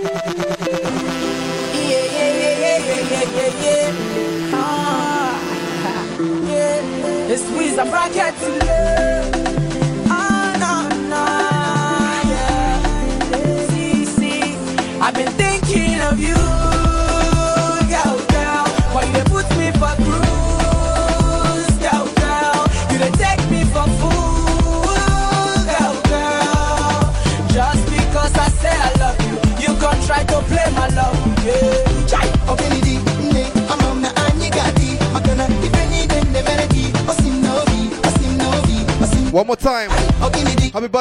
Yeah, yeah, yeah, yeah, yeah, yeah, yeah. Ah, it's Weezer Brackets.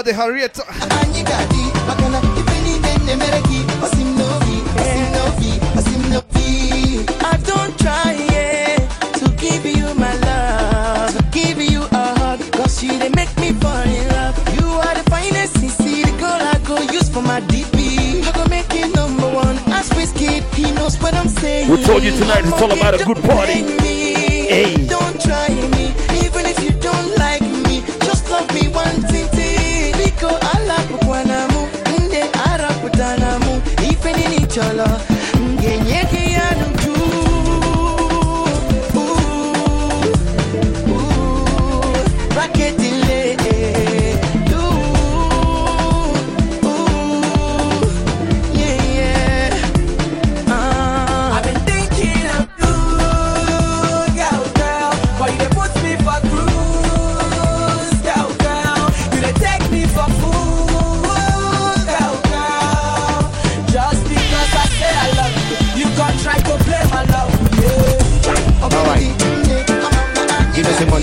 De Harriet. I don't try to give you my love, to give you a hug, cause you they make me fall in love. You are the finest, CC, the girl I go use for my DP. I go make you number one, as Whiskey, he knows what I'm saying. We told you tonight it's all about a good party. Ife nini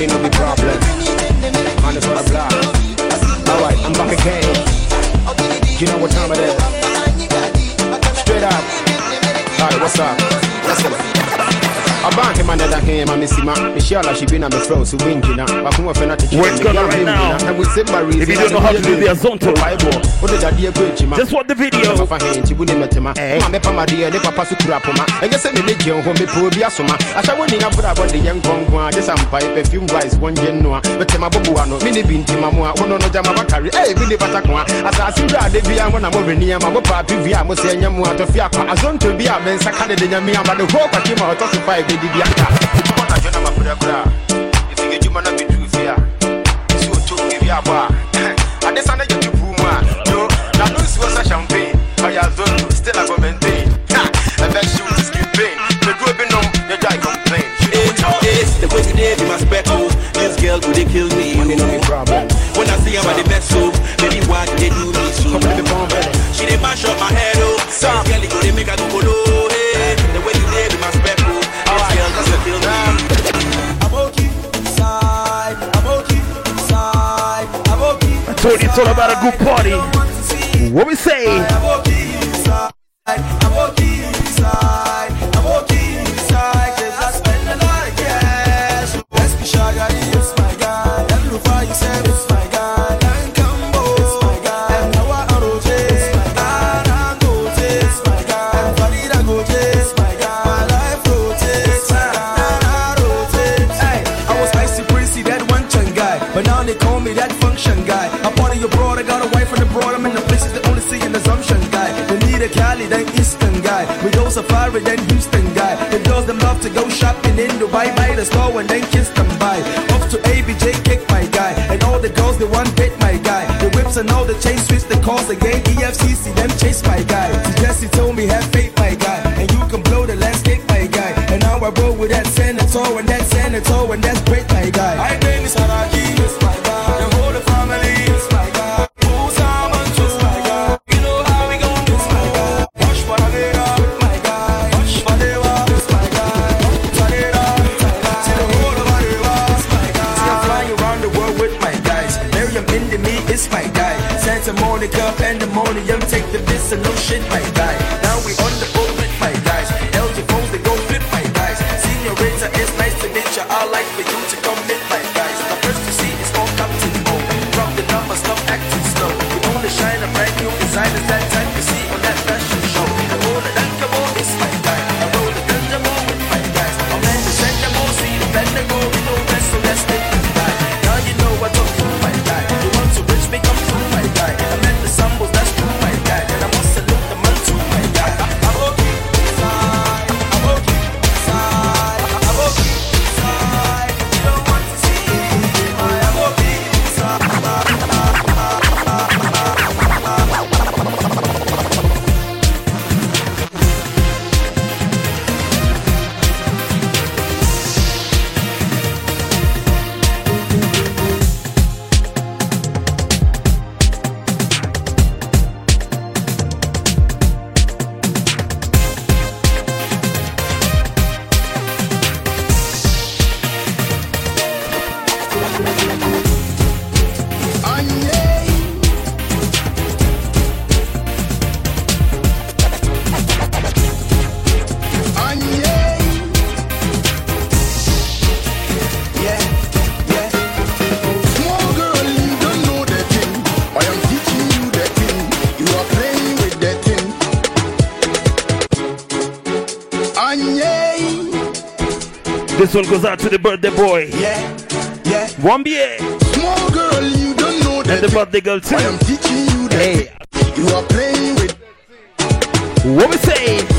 Give us the problem. Man, it's what I block. Alright, I'm back again. You know what time it is? Straight up. Alright, what's up? Let's go. About him under the hand, my missy ma. Michelle, she been on the floor, so win, you know. But who are finna to gonna right now? And we sit by If you don't know how to do the azonto, what did that dear great, man? just watch the video. Of a hand, you wouldn't met him. I'm a pama dear, the papa sucrapoma. And you send me the young home before be a summer. I shall win up for the young Kongwa, some pipe, perfume rice, one genoa. But Tema Bobuano, mini binti mamma, one on the Jamabakari, eh, Billy Patakwa. As I see that, they be a one I'm over near my papa, Via, Mosenia, Muato Fiaka, as on to be a man, Sakada de Yamia, but the whole Pakima, or 25, it's all about a good party. What we say? Cali, then Eastern guy. We go safari, then Houston guy. The girls them love to go shopping in Dubai, buy the store and then kiss them by. Off to ABJ, kick my guy. And all the girls they want date my guy. The whips and all the chain switch the calls again. EFCC them chase my guy. Jesse told me have faith my guy. And you can blow the landscape my guy. And now I roll with that senator and that senator and that's great shit, my One goes out to the birthday boy. Yeah, yeah. One BA. Small girl, you don't know that. And the birthday girl too. I am teaching you that. Hey. You are playing with. What we say?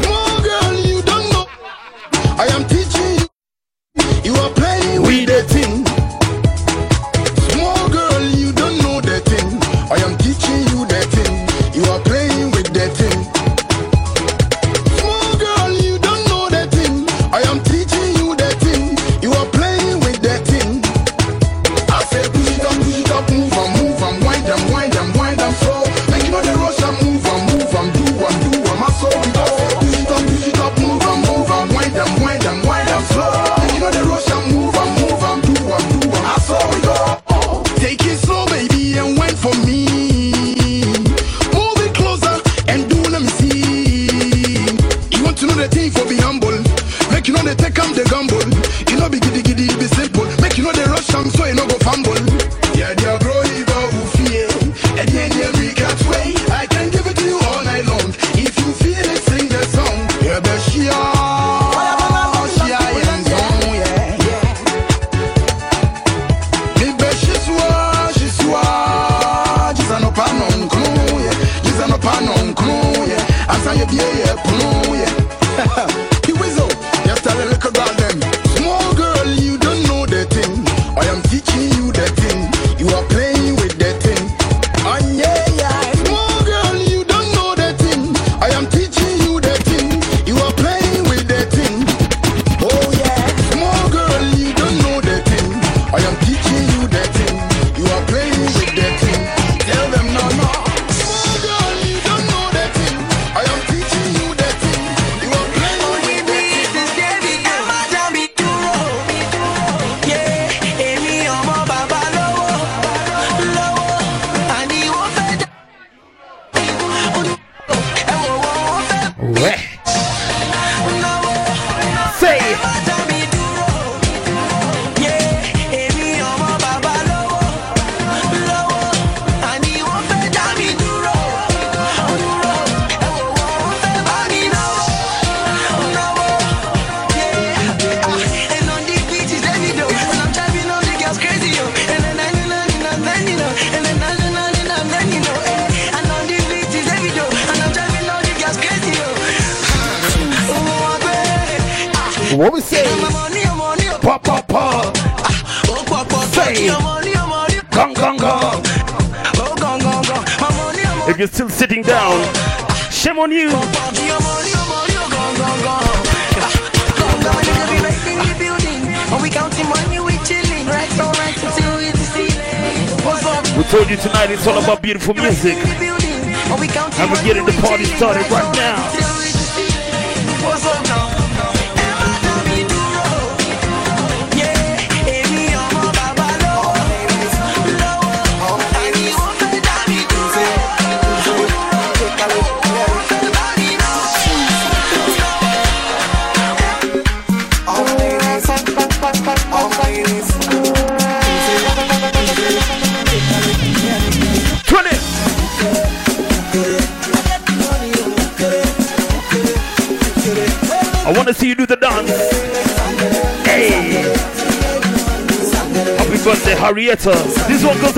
yeah, yeah, yeah. beautiful. better. This one goes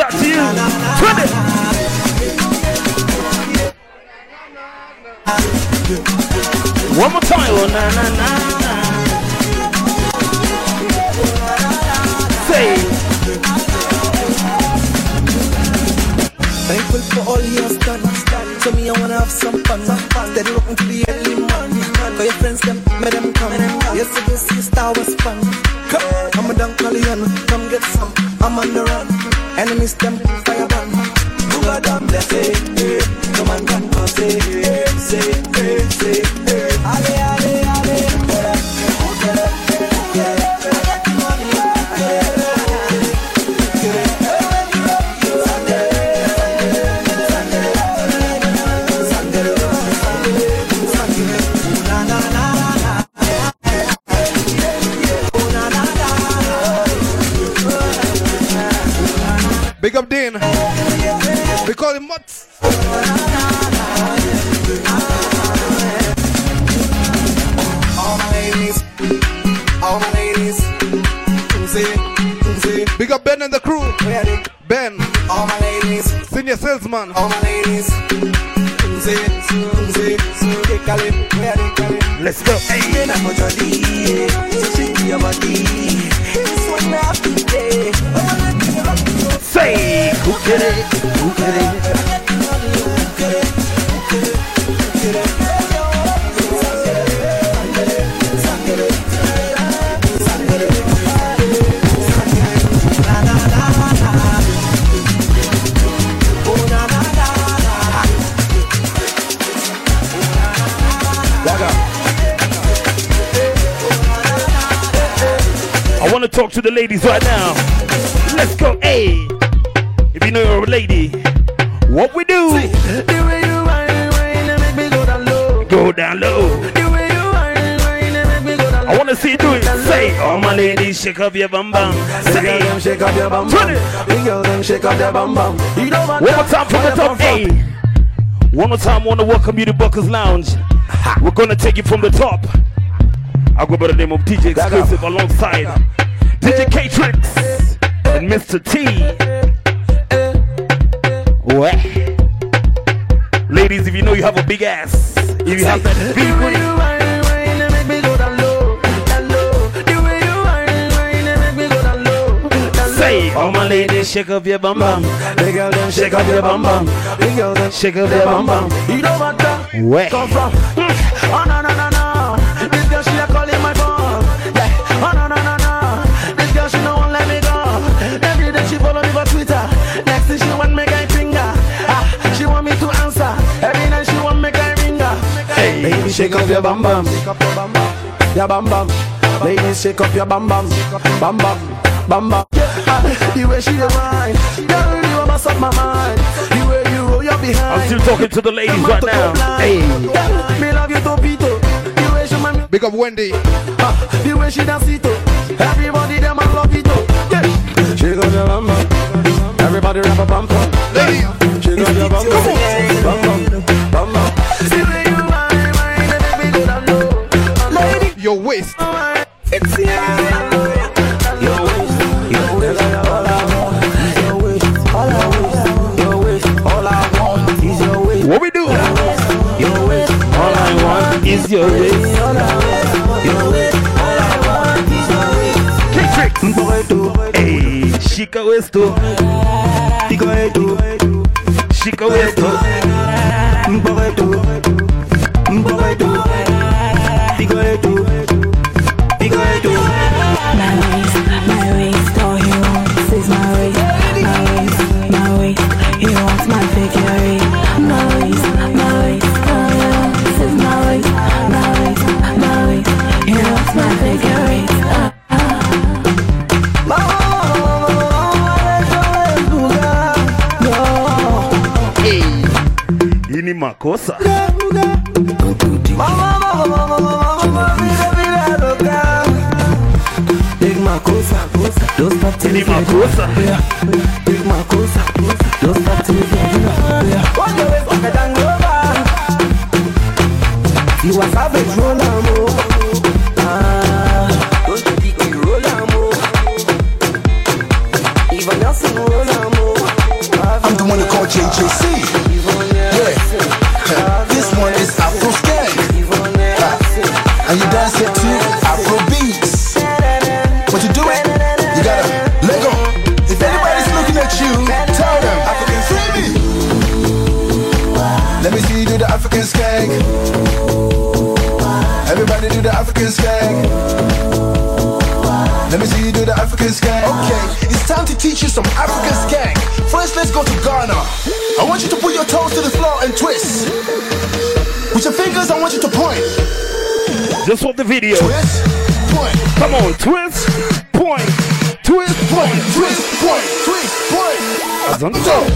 mze, kale, where they, kale. Let's go. Hey, to the ladies right now. Let's go. Hey, if you know you're a lady, what we do? The way you whine, make me go down low. Go down low. The way you whine, make me go down low. I want to see you do it. Say, all my ladies, shake up your bum bum. Big girl, Say, them shake up your bum bum. Big girl, them shake up their bum bum. You know what? one more time from the top. Hey, one more time. Want to welcome you to Buckers Lounge. We're gonna take it from the top. I go by the name of DJ Exclusive alongside DJ K-Trix and Mr. T. What? Ladies, if you know you have a big ass, if you have that big booty, you whine, whine, and go down low, down low. The way you whine, whine, and make me go down low, down low. say, all my ladies, shake up your bum bum. Big girl, them shake up their bum bum. Big girl, them Shake up their your bum bum. You know what? that Where? Come from? Hmm. Oh no no no no. Shake up your bum bum. Shake up your bum bum. Your bum bum. Ladies shake up your bum bum. Bum bum. Bum bum. Ah, the way she dey whine, girl you a mess up my mind. The way you roll your behind. I'm still talking to the ladies right now. Hey, me love you topito. The way she man, Big up Wendy. the way she dance it oh. Everybody them I love it oh. Yeah. Shake up your bum bum. Everybody rap a bum bum. Ladies, Shake up your bum bum. Bum bum. Your waist. It's here. your your waist, all I want. is Your waist, all I want. Your waist, all I want is your waist. what we do? Your waist, All I want is your waist. all I want. Your waist, all I want Hii ni makosa. Big Makosa, don't stop till Hii ni you feel it. makosa. Big Makosa, Just want the video. Twist, point, Come on, twist, point, twist, point. twist, point, twist, point. Azonto.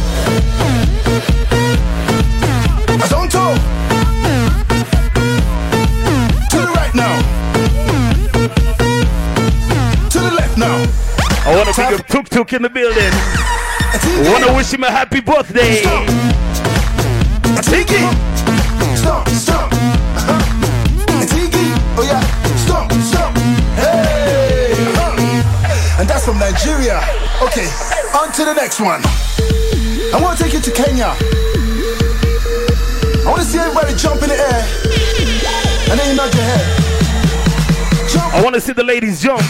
Azonto. To the right now. To the left now. I want to big up Tuk Tuk in the building. I want to wish him a happy birthday. Tiki. Nigeria. Okay, on to the next one. I want to take you to Kenya. I want to see everybody jump in the air. And then you nod your head. Jump, I want to see the ladies jump.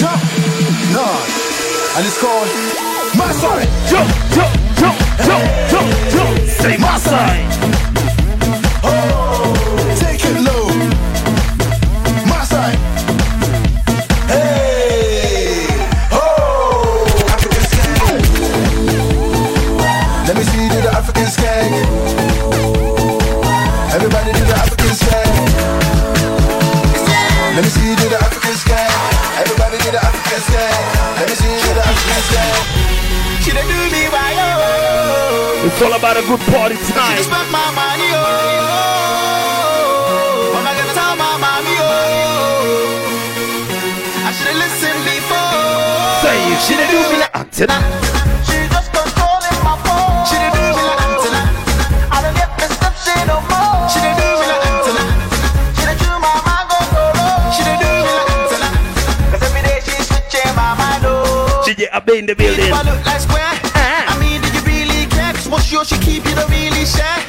jump, nod. And it's called My Side. Jump, jump, jump, jump, jump, jump. Say my side. Oh, take it low. About a good party She tonight. spent my money, oh. Am I gonna tell my mommy, oh? I should've listened before. Say you should do me like antenna. She just controlling my phone. She done do me like antenna. I don't get perception no more. She done do me like antenna. She done do my mind go solo. She done do me like antenna. 'Cause every day she's switching my mind, oh. She get up in the building. Do I look like square? What's yours, she keep you don't really share.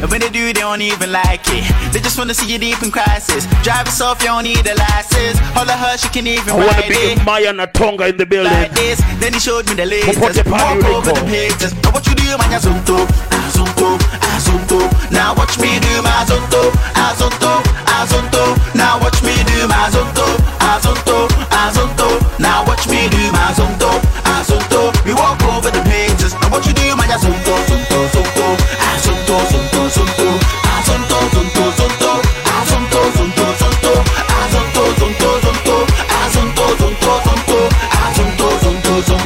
And when they do, they don't even like it. They just wanna see you deep in crisis. Drive yourself, you don't need a license. All of her, she can even I want to ride be it Maya Natonga in the building. like this. Then he showed me the latest. Walk over the pages. Now what you do, man, ya zonto, azonto, ah, azonto. Ah, now watch me do my zonto, azonto, ah, azonto. Now watch me do my zonto, azonto, azonto. Now watch me do my zonto,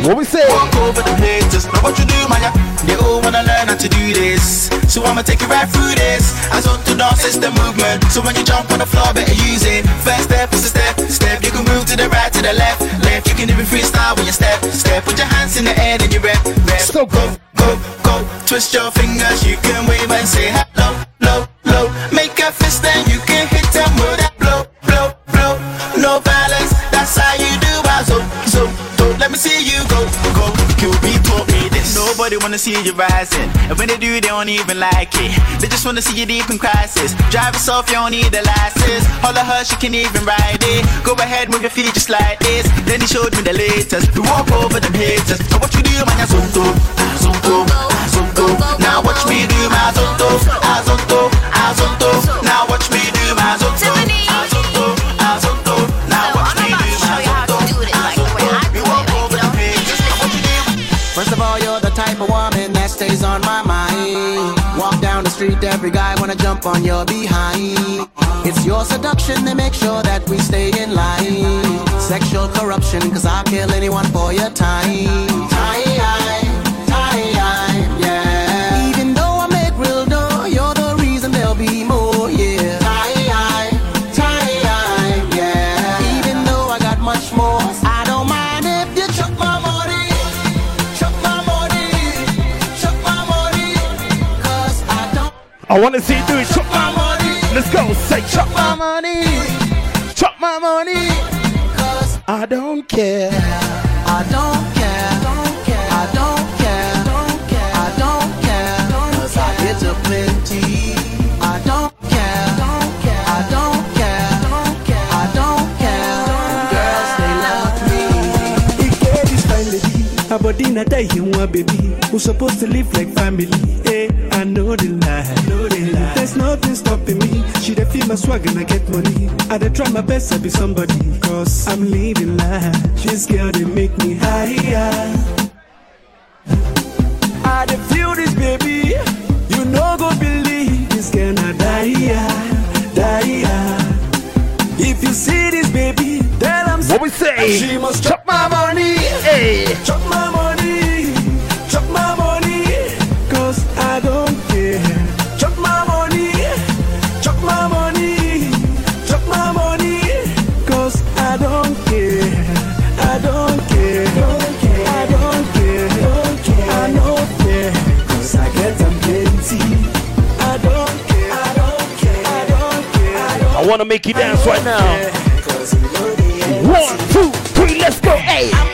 What we say? Walk over the haters. Now what you do, man? ya? They all wanna learn how to do this. So I'ma take you right through this. Azonto dance is the movement. So when you jump on the floor, better use it. First step is a step. Step. You can move to the right, to the left. Left. You can even freestyle when you step. Step. Put your hands in the air, then you rep. Rep. So go, go, go. Twist your fingers. You can wave and say hello, Nobody wanna see you rising, and when they do, they don't even like it. They just wanna see you deep in crisis. Drive yourself, you don't need a license. All of her, she can even ride it. Go ahead, move your feet just like this. Then he showed me the latest. We walk over them haters. Now what you do, man? Azonto, azonto, ah, azonto. Ah, now watch me do my azonto, azonto, ah, azonto. Now watch me do my azonto, every guy wanna jump on your behind. It's your seduction that makes sure that we stay in line. Sexual corruption, cause I'll kill anyone for your time. I want to see you do it. Chop my money. Let's go. Say chop my money. Chop my money. Cause I don't care. I don't care. I don't care. I don't care. Cause care. I get to plenty. I don't care. Don't care. I don't care. I don't care. Girls, they love me. He get his fine lady. Body not die, he baby. Who's supposed to live like family? Hey, I know the there's nothing stopping me. She feel my swag and I get money. I try my best to be somebody, cause I'm life. Girl they make me higher. I feel this baby, you no go believe this girl die, die. If you see this baby, then I'm. What we say? She must chop my money, hey. Chop my money. Gonna make you dance right now. One, two, three, let's go. Hey.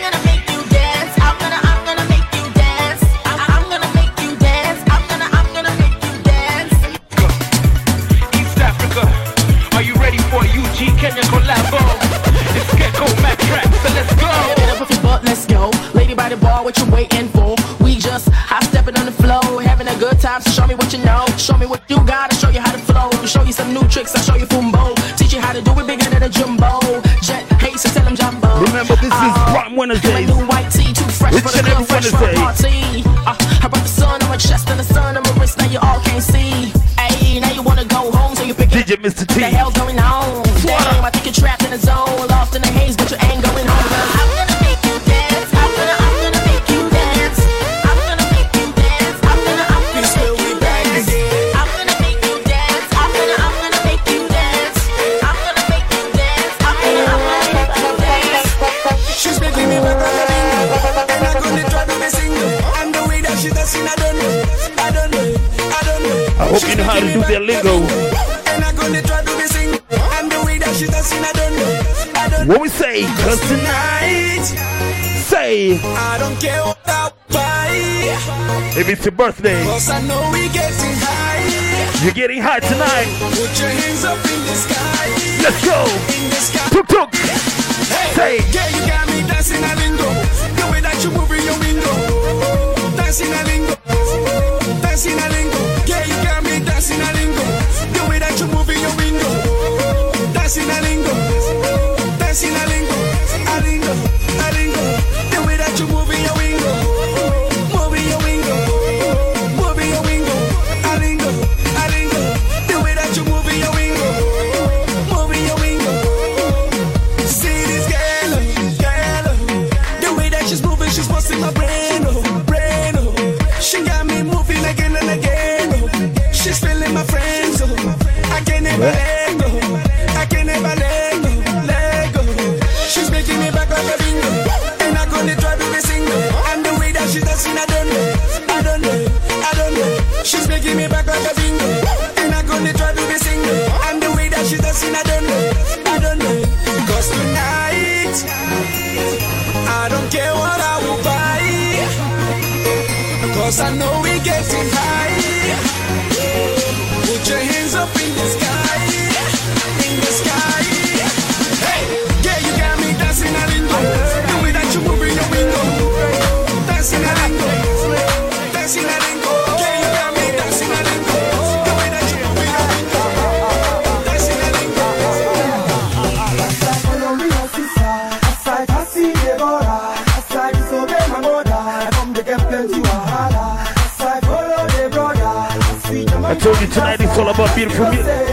it's your birthday. Getting You're getting high tonight. Put your hands up in the sky. Let's go. Tuk tuk. Hey, Say. Yeah, I know all about beautiful music.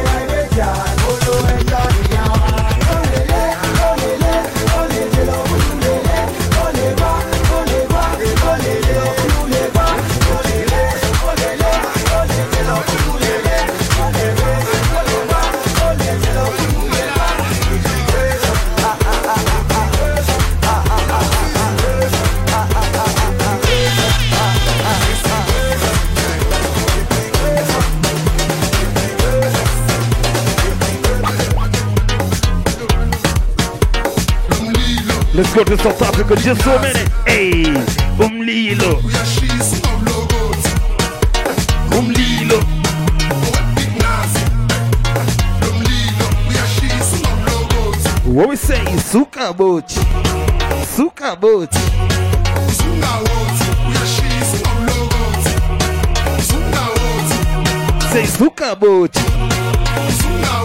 Let's go to South Africa just a minute. Hey, umlilo. Umlilo. What we say? Suka bochi. Suka bochi. Say suka bochi.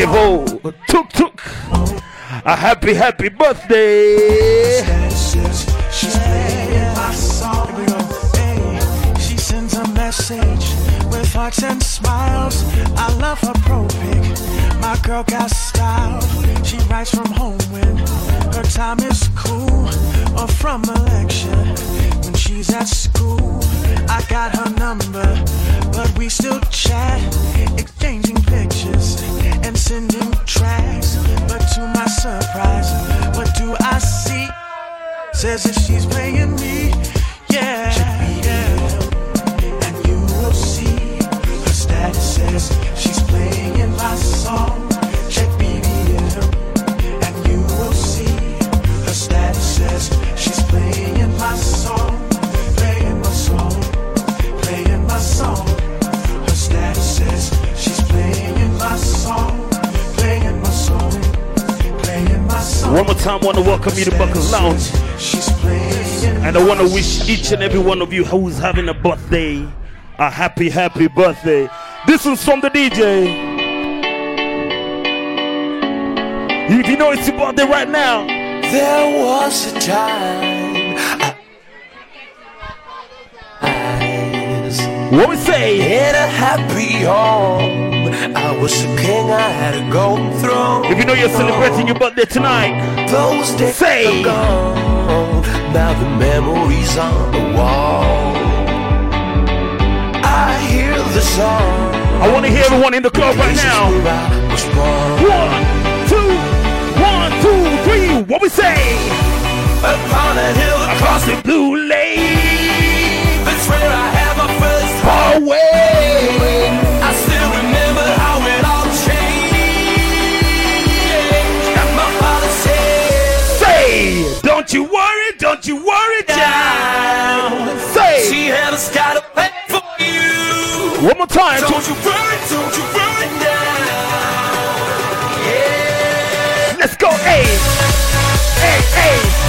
Tuk Tuk. A happy, happy birthday. She sends a message with hearts and smiles. I love her pro pic. My girl got style. She writes from home when her time is cool or from a lecture when she's at school. I got her number, but we still chat sending tracks, but to my surprise, what do I see? Says if she's playing me. Time, want to welcome you to Buckle Lounge. And I want to wish each and every one of you who's having a birthday a happy, happy birthday. This is from the DJ. If you know it's your birthday right now, There was a time I what we say? in a happy home. I was a king, I had a golden throne. If you know you're celebrating your birthday tonight, Those days Say. are gone. Now the memories on the wall. I hear the song. I want to hear everyone in the club right now. One, two, one, two, three. What we say? Upon a hill Across the blue lake, That's where I had my first far away. Don't you worry, don't you worry, child. Say, She has got a pay for you. one more time. Don't you worry, don't you worry now. Yeah. Let's go, hey, hey, hey.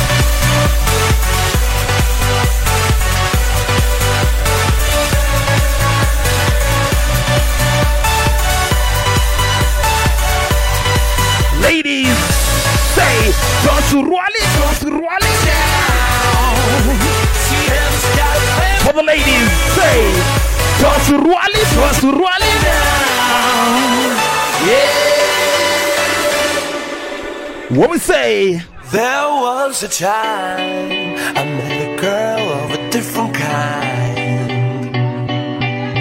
Don't you roll it, don't you roll it down. For the ladies, say, don't you roll it, don't you roll it down. Yeah. What we say? There was a time I met a girl of a different kind.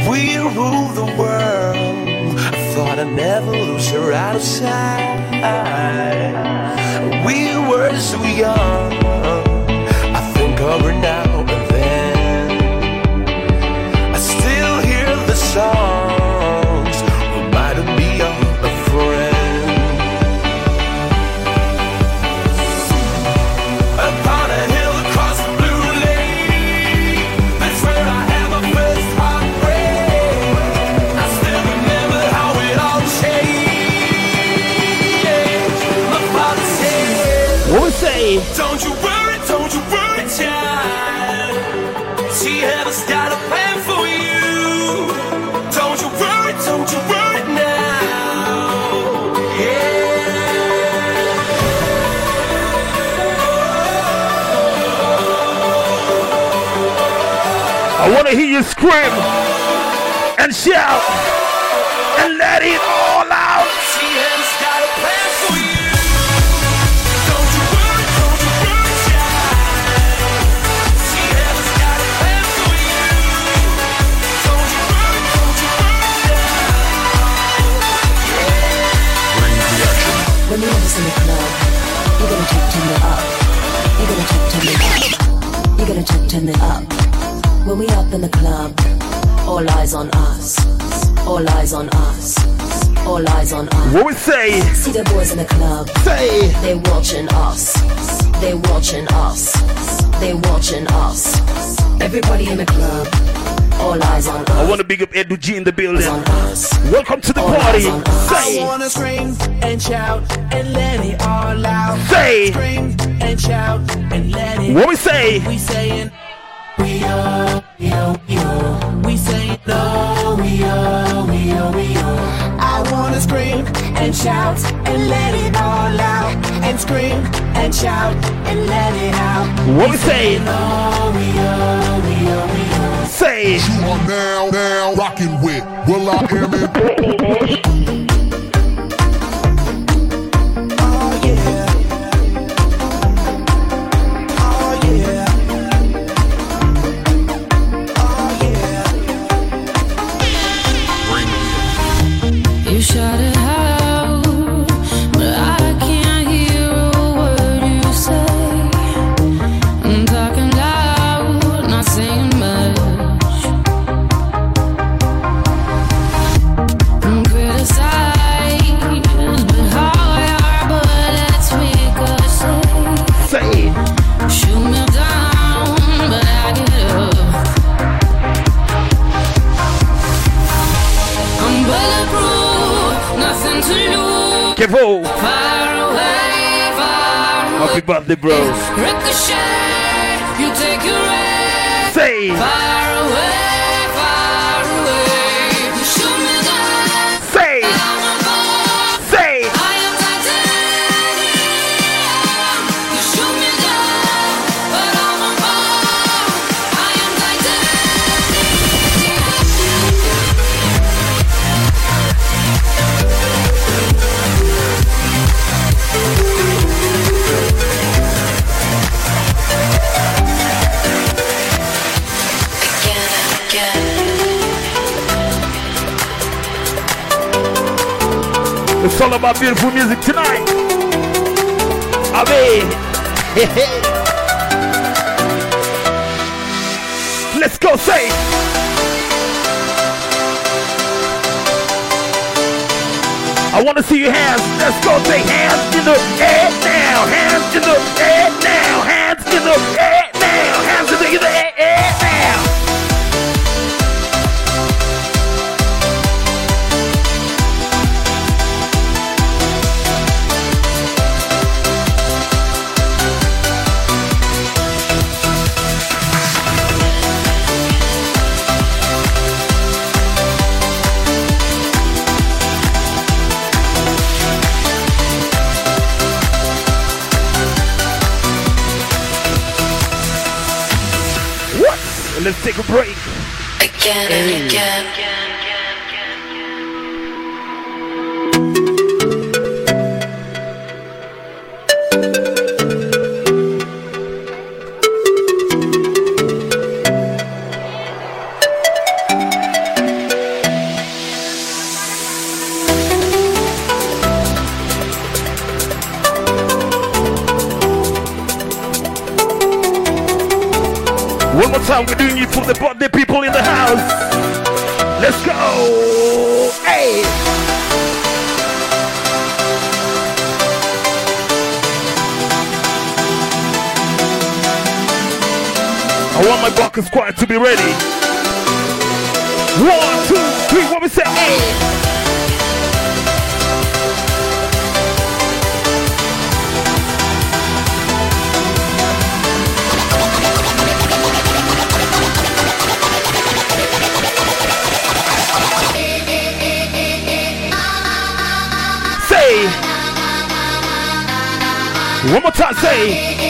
We ruled the world. I thought I'd never lose her out of sight. We were so young. I think of her now and then. I still hear the songs Don't you worry, don't you worry, child. She has got a plan for you. Don't you worry, don't you worry now. Yeah. I want to hear you scream and shout and let it worry, When we have this in the club, you're gonna check turn it up. You're gonna check turn it up. You're gonna check turn it up. When we up in the club, all eyes on us. All eyes on us. All eyes on us. What we say? See the boys in the club. Say. They watching us. They're watching us. They're watching us. Everybody in the club. I want to big up Edu G in the building. Welcome to the All party. eyes on us. I Say, wanna scream and shout and let it all out. say. Scream and shout and let it. What we say? We saying we are, we are, we are. We saying no, we are, we are, we are. I wanna scream and shout and let it all out. And scream and shout and let it out. What we say? No, we are, we are, we are. Say. You are now, now rocking with will.i.am in Oh birthday, bro. Ricochet, you take your aim Say. far away, about beautiful music tonight. Abe. Let's go, say. I want to see your hands. Let's go, say hands in the air now. Hands in the air now. Hands in the air Let's take a break. Again and again. For the birthday people in the house. Let's go. Hey. I want my Buckle Squad to be ready. One, two, three, what we say? Hey. One more time, say.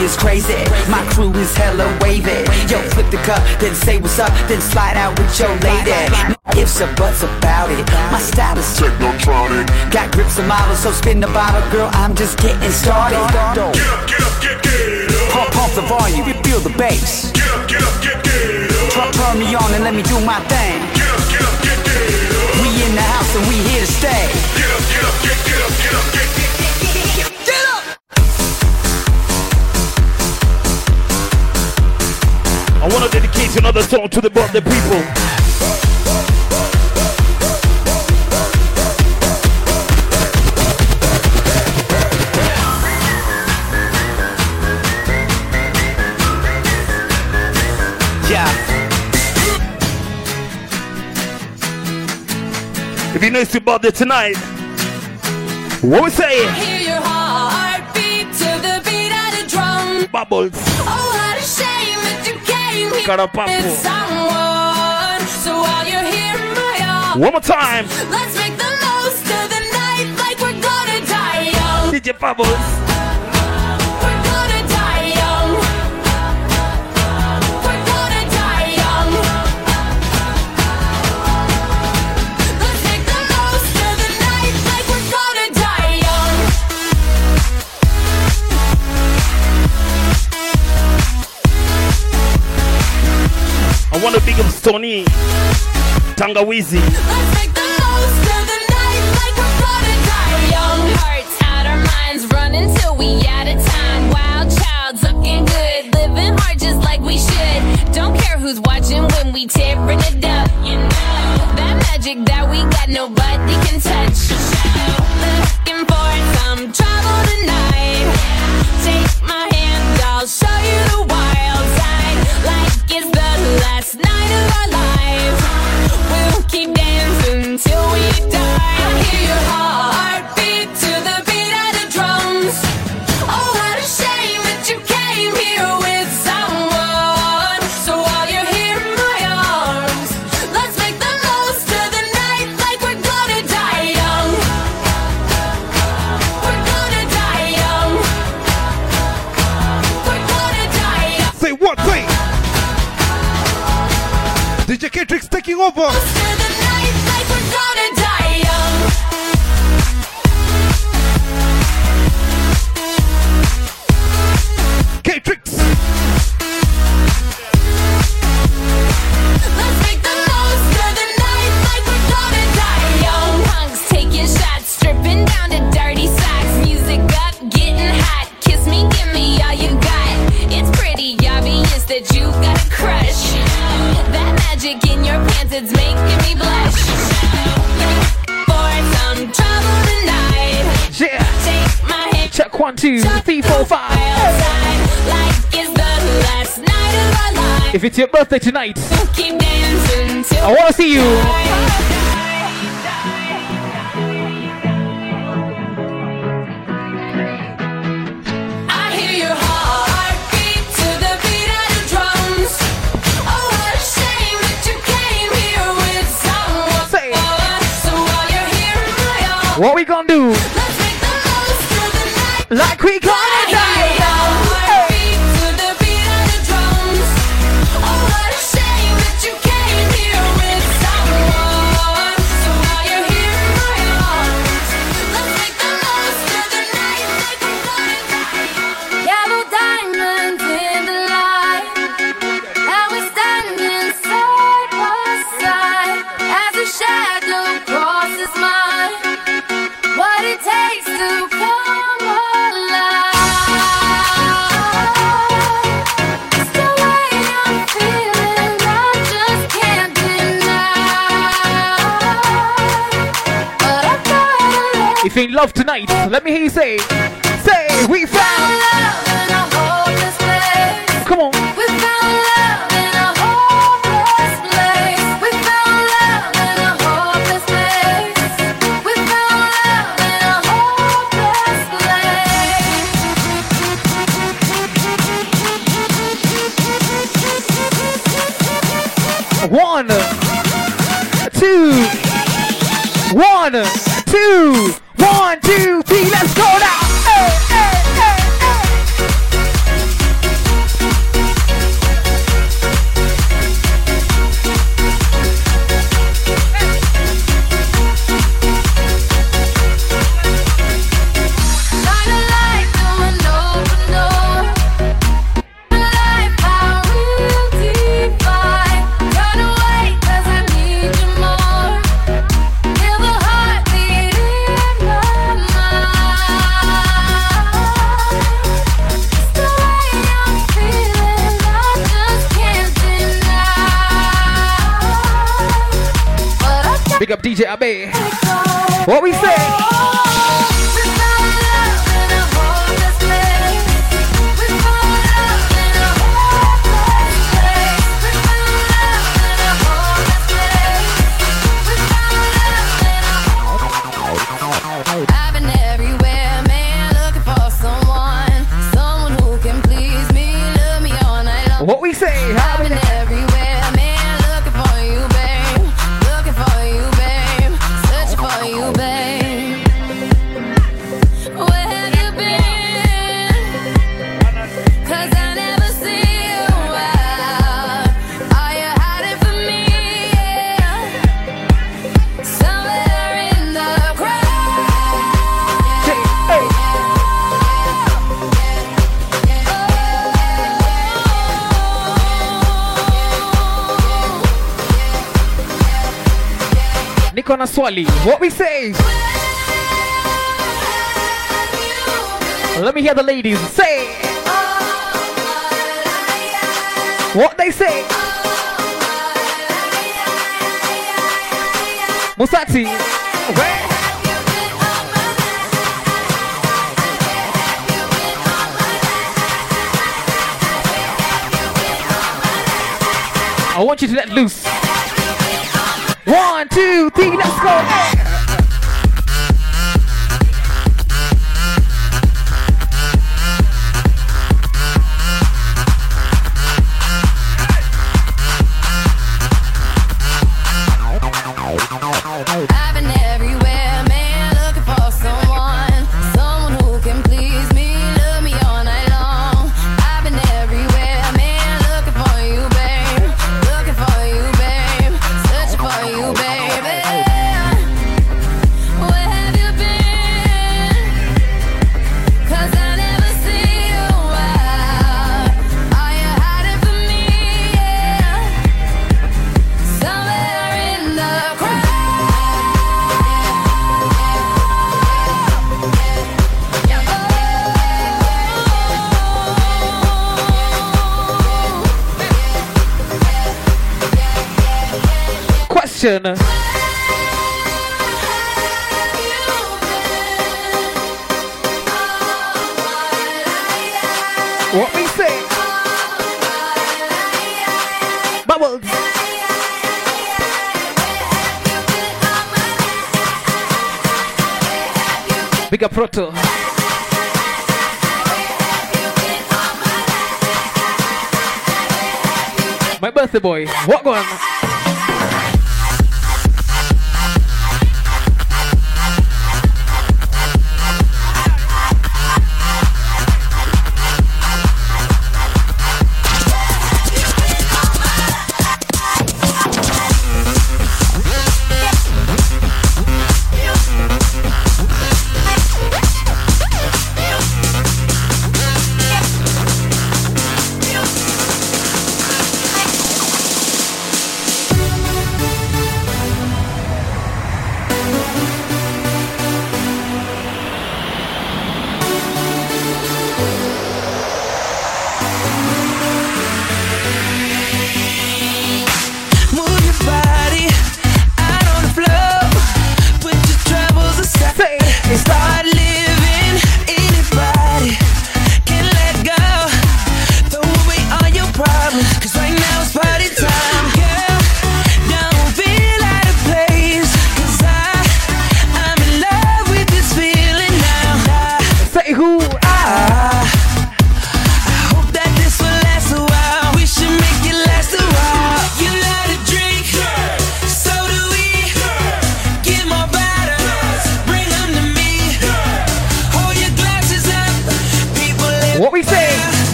is crazy. My crew is hella waving. Yo, flip the cup, then say what's up, then slide out with your lady. Ifs or buts about it. My style is technotronic. Got grips and models, so spin the bottle, girl. I'm just getting started. Get up, get up, get, get up. Pump, pump the volume, feel the bass. Get up, get up, get, get up. Turn, turn me on and let me do my thing. Get up, get up, get, get up. We in the house and we here to stay. Get up, get up, get, get up, get up, get, get want to dedicate another song to the brother people. Yeah. If you know it's your birthday tonight, what we say? I hear your to the beat drum. Bubbles. Karapapu. So one more time. Let's make the most of the night like we're gonna die young. DJ Bubbles. big up Stony, Tangawizi. Like Young hearts out minds, running till we out of time. 不 night. on a swally. What we say? Let me hear the ladies say what they say. Musati, where? I want you to let loose. One, two, three, let's go. Hey. the boy. What going on?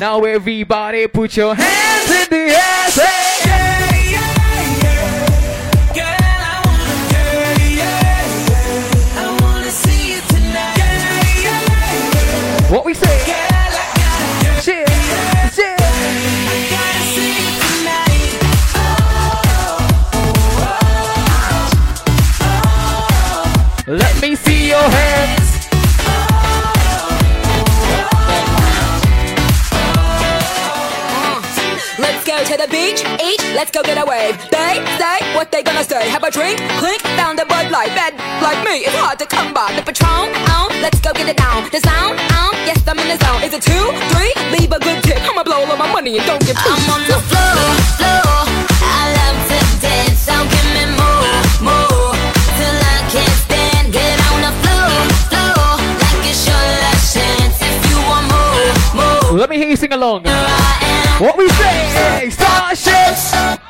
Now everybody put your hands in the air. Say, What we say? Reach, eat, let's go get a wave. They say what they gonna say. Have a drink, clink, found a Bud Light. Bad like me, it's hard to come by. The Patron, on, let's go get it down. The sound, on, yes, I'm in the zone. Is it two, three? Leave a good tip. I'ma blow all my money and don't get pissed. I'm on the floor, floor. Let me hear you sing along. What we say, Starships.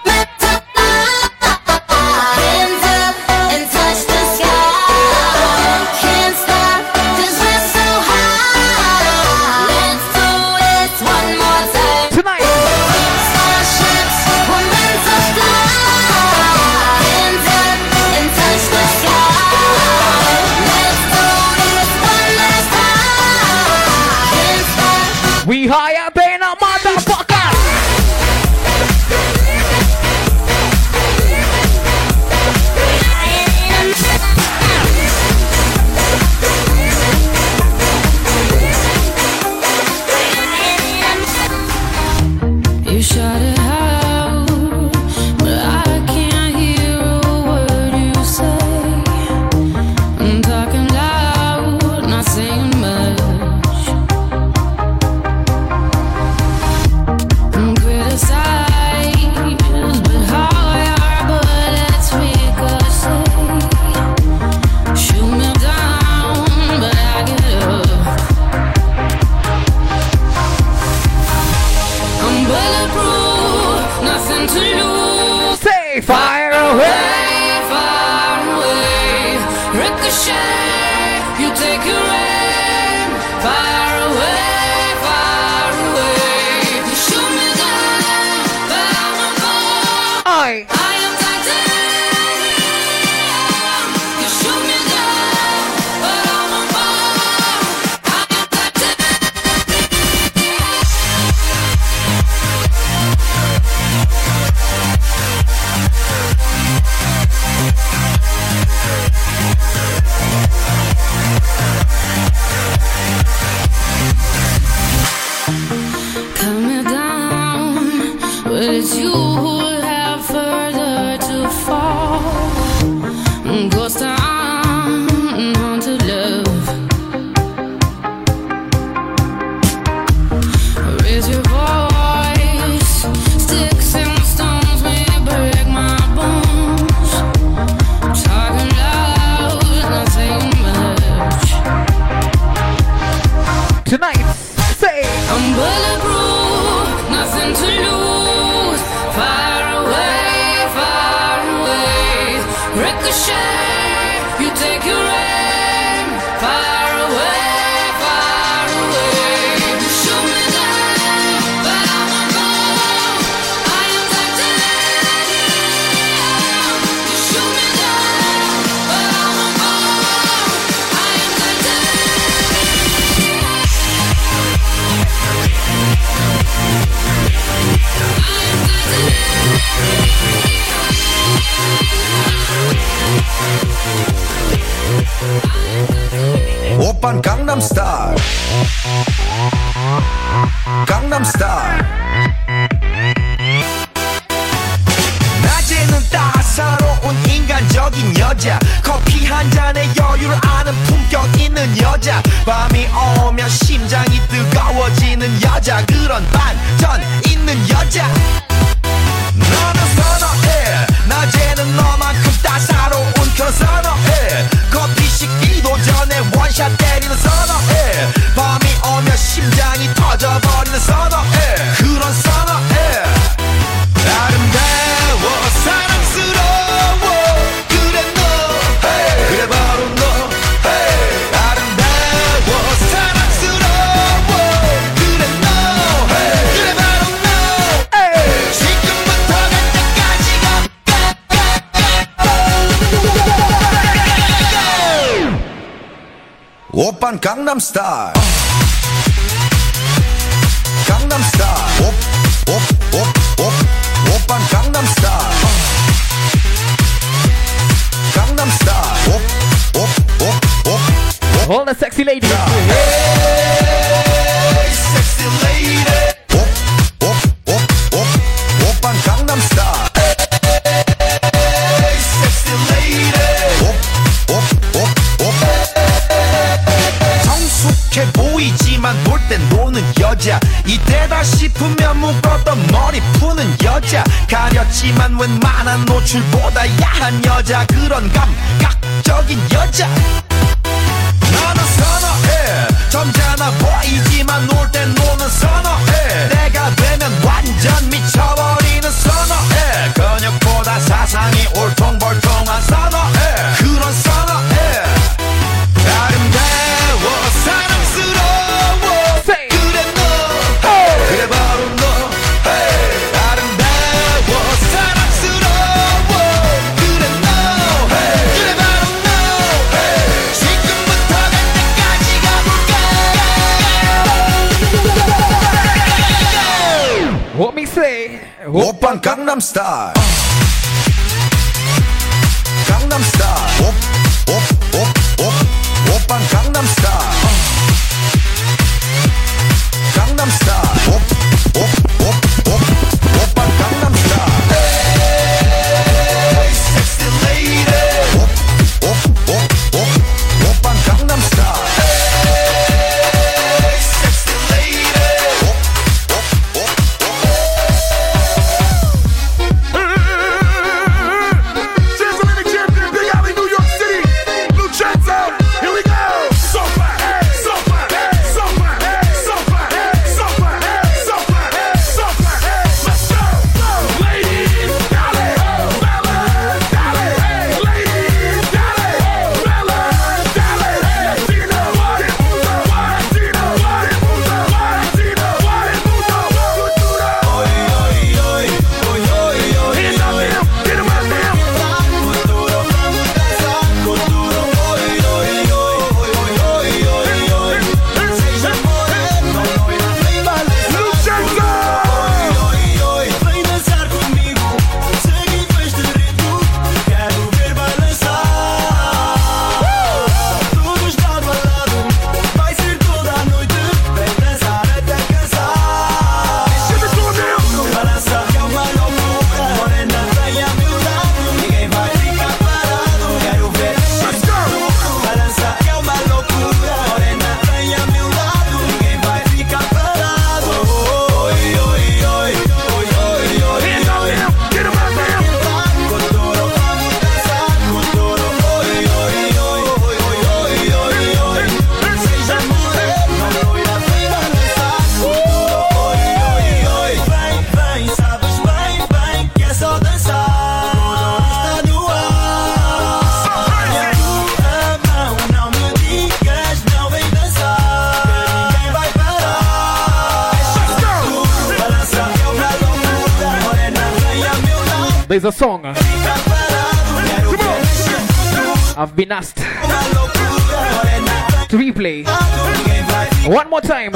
One more time.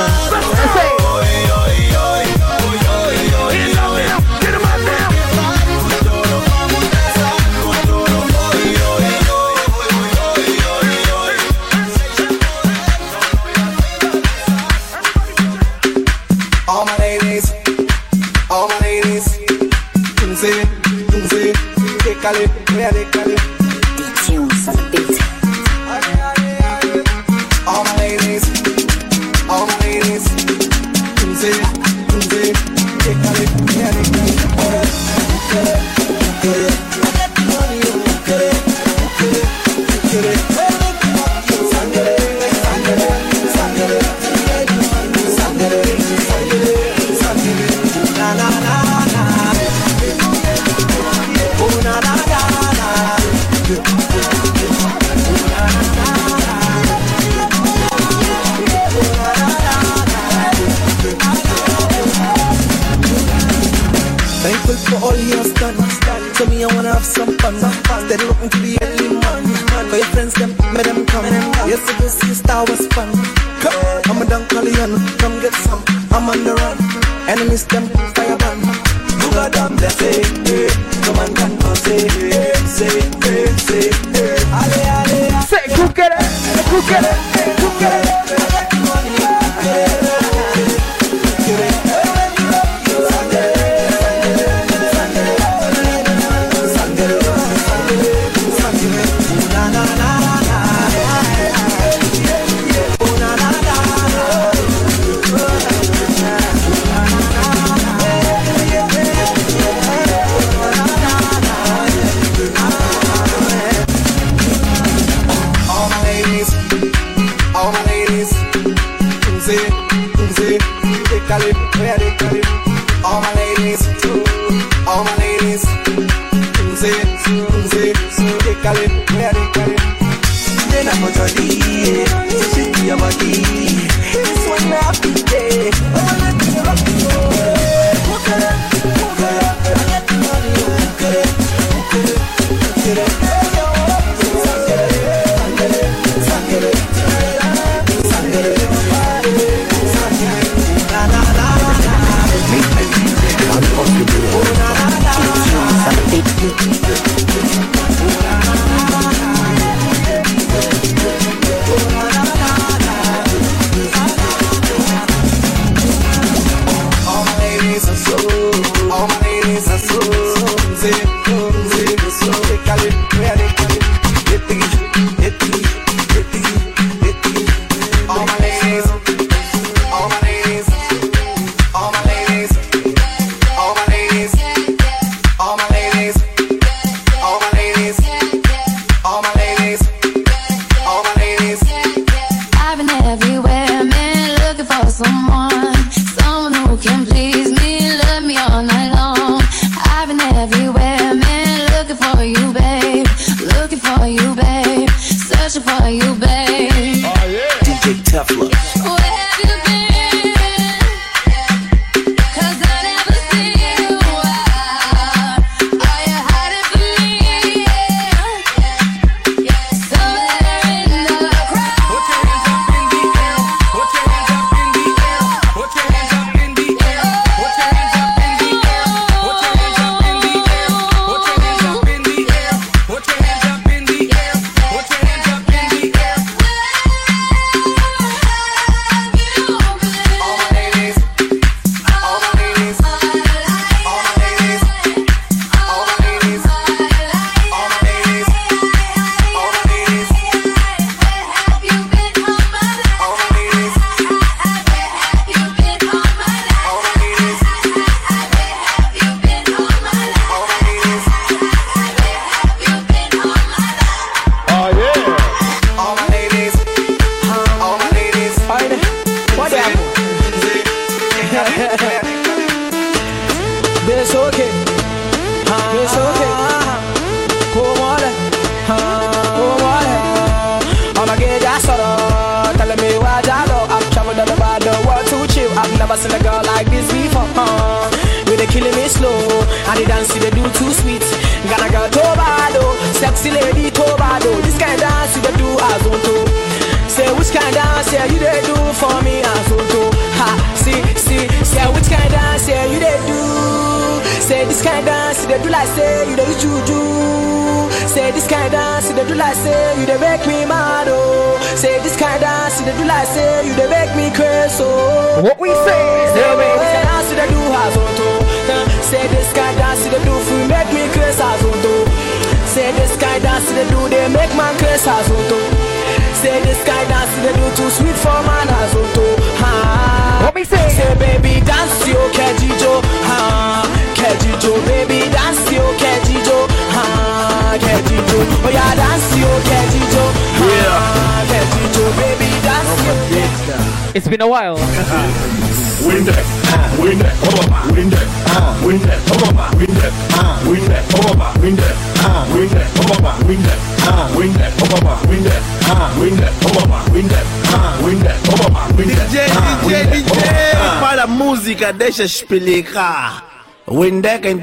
winda bomba DJ DJ DJ para música deixa explicar Winda é quem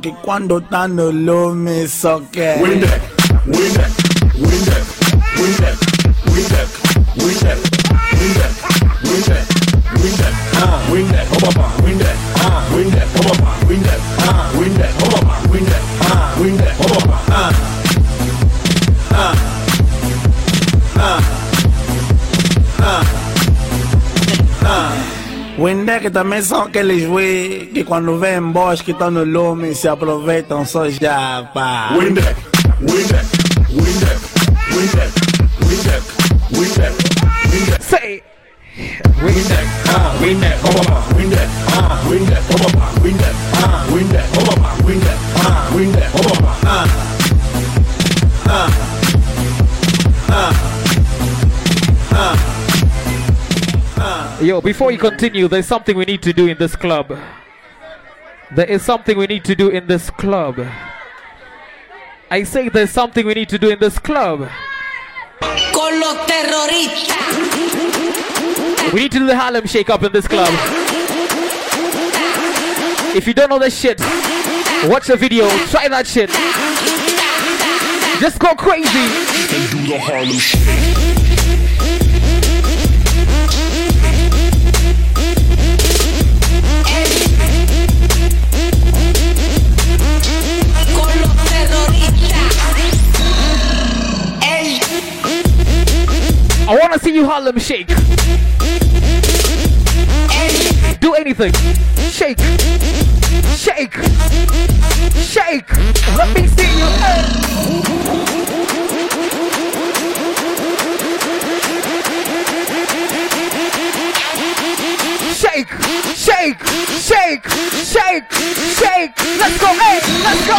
que quando tá no lume só quer Winda Winda Winda Winda que também são aqueles güey que quando vêem boas que estão no lume se aproveitam só já, pá. Windex, Windex, Windex, Windex, Windex, Windex, Windex. Say. Ah, Windex, Obama, Windex, ah, Windex, oh, Obama, Windex, ah, Yo, before you continue, there's something we need to do in this club. There is something we need to do in this club. I say there's something we need to do in this club. Con los terroristas. We need to do the Harlem Shake up in this club. If you don't know this shit, watch the video, try that shit. Just go crazy. I wanna see you Harlem Shake. Do anything. Shake. Shake. Shake. Let me see you. Hey. Shake, shake, shake, shake, shake. Let's go, hey, let's go.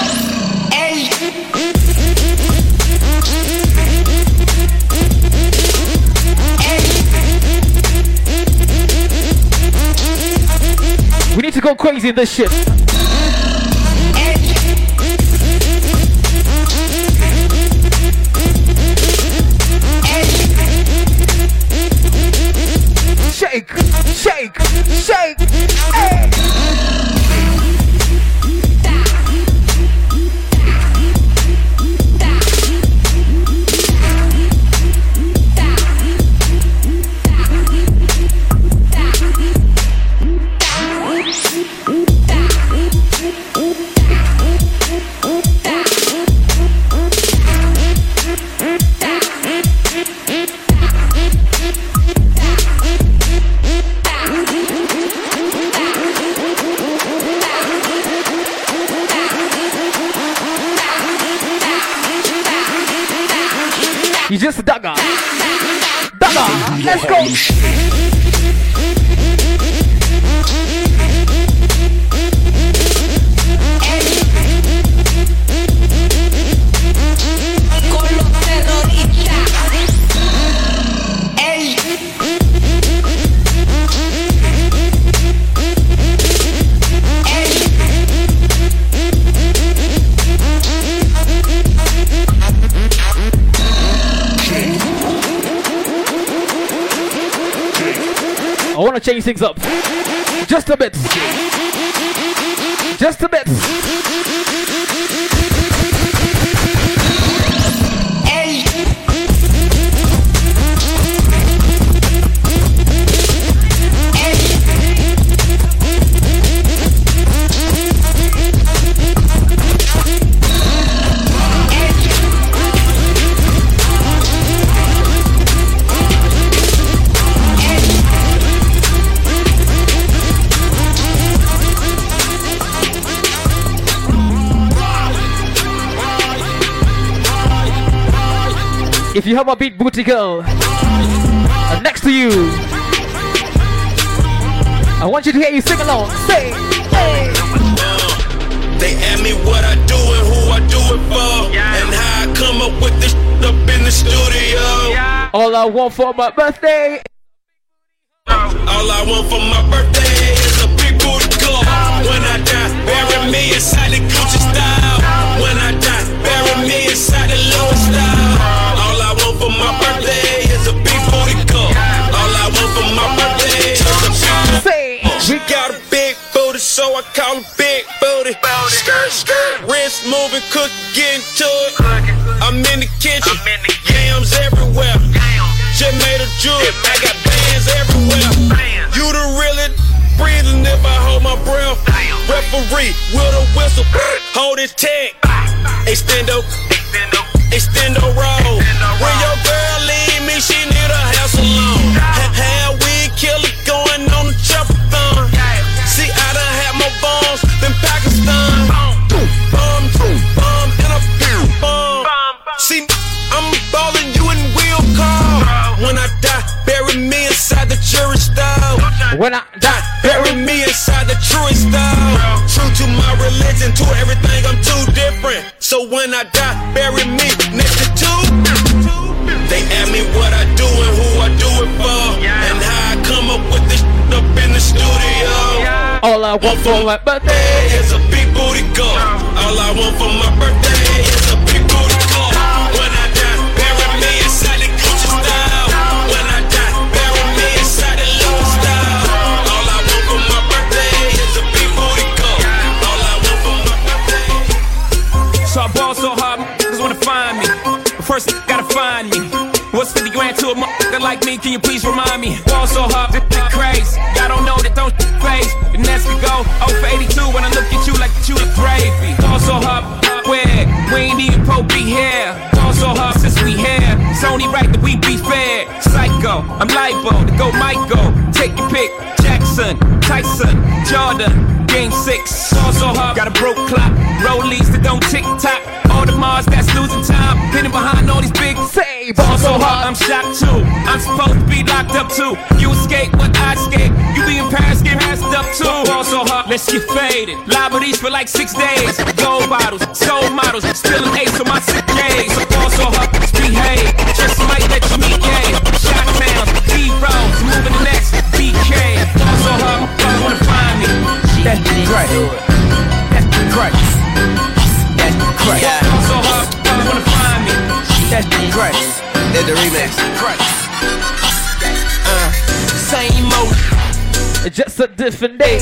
We need to go crazy in this shit. Shake, shake, shake. 你这死大哥大哥 let's go I want to change things up. Just a bit. Just a bit. If you have a beat booty girl next to you, I want you to hear you sing along. Say, hey. They ask me what I do and who I do it for, and how I come up with this up in the studio. All I want for my birthday. All I want for my birthday is a big booty girl. When I die, bury me inside the She got a big booty, so I call her big booty. Skirt, skirt, wrist moving, cook, getting to it. I'm in the kitchen, yams everywhere. Just made a jewel, I got bands everywhere. You the really breathing if I hold my breath. Referee with a whistle, hold his tag. Extendo, extendo roll. When your when I die. Bury me inside the truest style. True to my religion, to everything, I'm too different. So when I die, bury me next to two. They ask me what I do and who I do it for, and how I come up with this up in the studio. All I want for my birthday is a big booty girl. All I want for my birthday is a Gotta find me. What's 50 grand to a motherfucker like me? Can you please remind me? Ball so hard, this shit crazy. Y'all don't know that don't face. And next we go, 0 for 82 when I look at you like you the gravy. Ball so hard, where? We ain't even Pope be here. Ball so hard since we here. It's only right that we be fair. Psycho, I'm libo to go Michael. Take your pick. Jackson, Tyson, Jordan. Game six, so hard, got a broke clock. Rollies that don't tick tock. Audemars that's losing time. Hidden behind all these big say ball so hard. I'm shocked too. I'm supposed to be locked up too. You escape, but I escape. You be in Paris, get passed up too. Ball so hard, let's get faded. Liberties for like six days. Gold bottles, soul models, spilling ace on my sick days. So ball so hard, behave. Just might let you meet gay. Me. That's great. That's great. That's great. Ball so hard, you wanna find me. That's the great. That's the remix. Great. Uh, same old. Just a different day.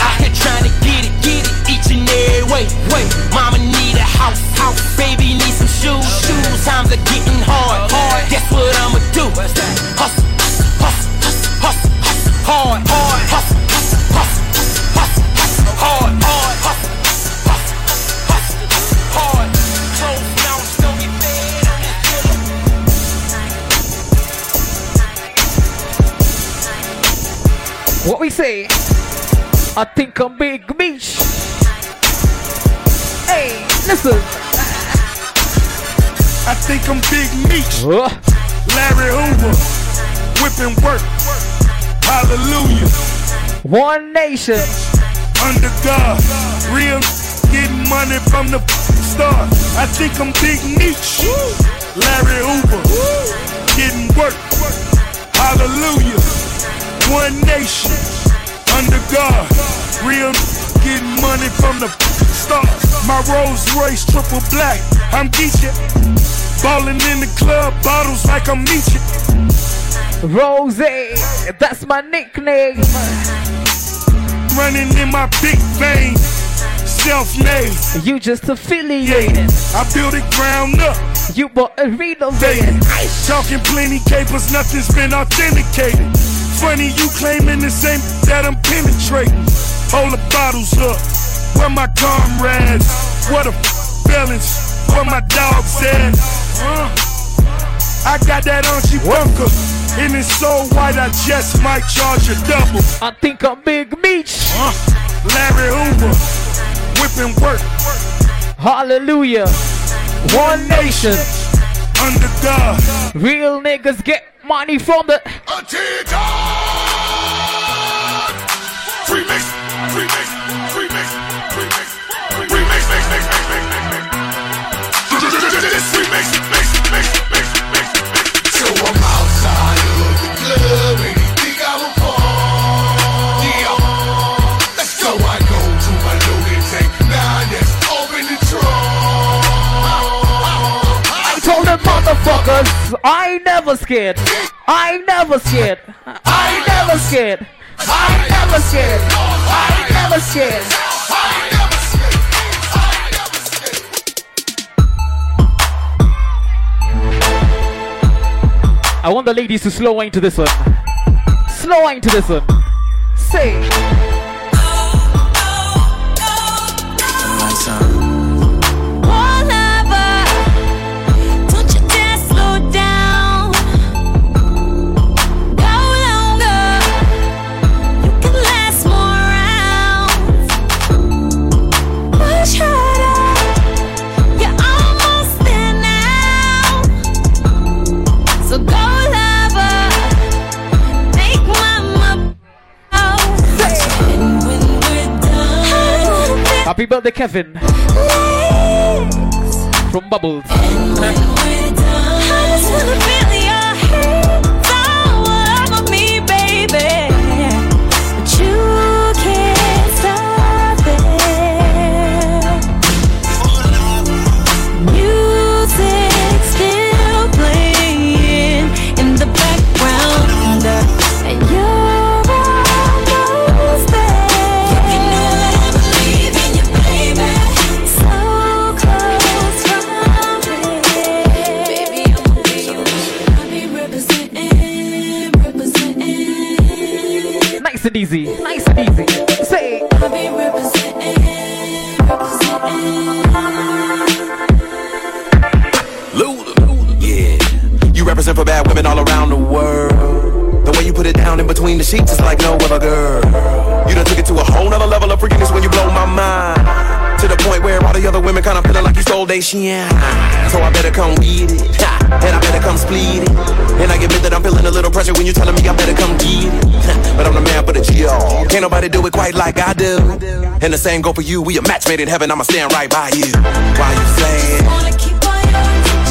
Out here trying to get it, get it each and every way. Wait, mama need a house, house. Baby need some shoes, shoes. Times are getting hard, hard. Guess what I'ma do? Hustle, hustle, hustle, hustle, hustle, hard, hard. Hustle, hustle, hustle, What we say? I think I'm Big Meech. Hey, listen. I think I'm Big Meech. Larry Hoover. Whipping work. Hallelujah. One nation. Under God. Real getting money from the start. I think I'm Big Meech. Larry Hoover. Getting work. Hallelujah. One nation. Under God. Real getting money from the start. My Rolls Royce triple black. I'm Geechee. Ballin' in the club, bottles like I'm Meechee. Rose, that's my nickname. Running in my big vein. Self-made. You just affiliated. I built it ground up. You bought a renovated. Talking plenty capers, nothing's been authenticated. Funny you claiming the same that I'm penetrating. Hold the bottles up. Where my comrades? What a felons? Where my dogs at? Uh, I got that Archie Bunker. And it's so white I just might charge a double. I think I'm Big Meech. Uh, Larry Hoover. Whipping work. Hallelujah. One nation. Under God. Real niggas get money from the. Remix, remix, motherfuckers, I ain't never scared. I ain't never scared. I ain't never scared. I ain't never scared. I ain't never scared. I want the ladies to slow wine to this one. Slow wine to this one. Say. Happy birthday, Kevin. From Bubbles. Shine. So I better come with it. And I better come split it. And I admit that I'm feeling a little pressure when you telling me I better come get it. But I'm the man for the G.O. Can't nobody do it quite like I do. And the same go for you. We a match made in heaven. I'ma stand right by you. Why you saying?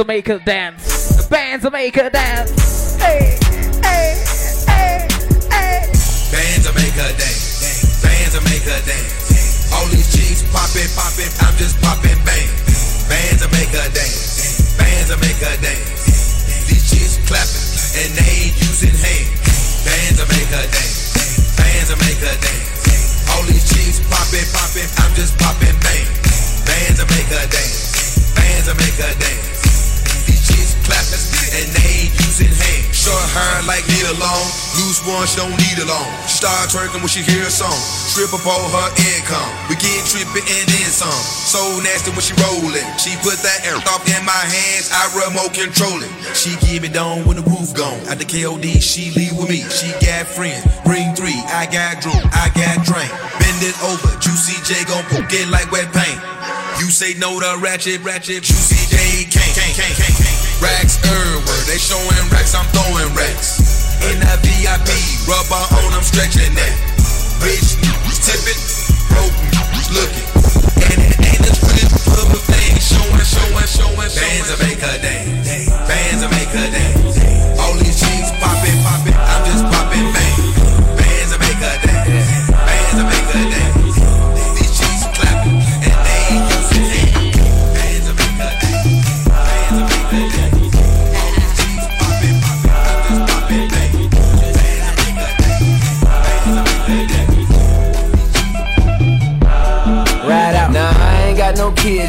Will make us dance. Bands will make us dance. Hey, hey, hey, hey. Bands will make her dance. Bands will make her dance. All these chicks poppin', poppin', I'm just poppin' bang. Bands will make her dance. Bands will make her hair like need alone. Loose one, she don't need alone. She start twerking when she hear a song. Strip up all her income. We get trippin' and then some. So nasty when she rollin'. She put that air off in my hands. I remote control it. She give me down when the roof gone. At the KOD, she leave with me. She got friends. Bring three. I got drew. I got drink. Bend it over. Juicy J gon' poke it like wet paint. You say no to ratchet, ratchet. Juicy J can't, can't, can't, can't. Racks everywhere. They showing racks. I'm throwing racks. In that VIP, rubber on, I'm stretching that. Bitch, tipping, broke, looking. And it ain't a pretty public thing. Showing, showing, showing, Bands will make her dance. Bands will make her dance. All these chicks popping, popping. I'm just popping, bang.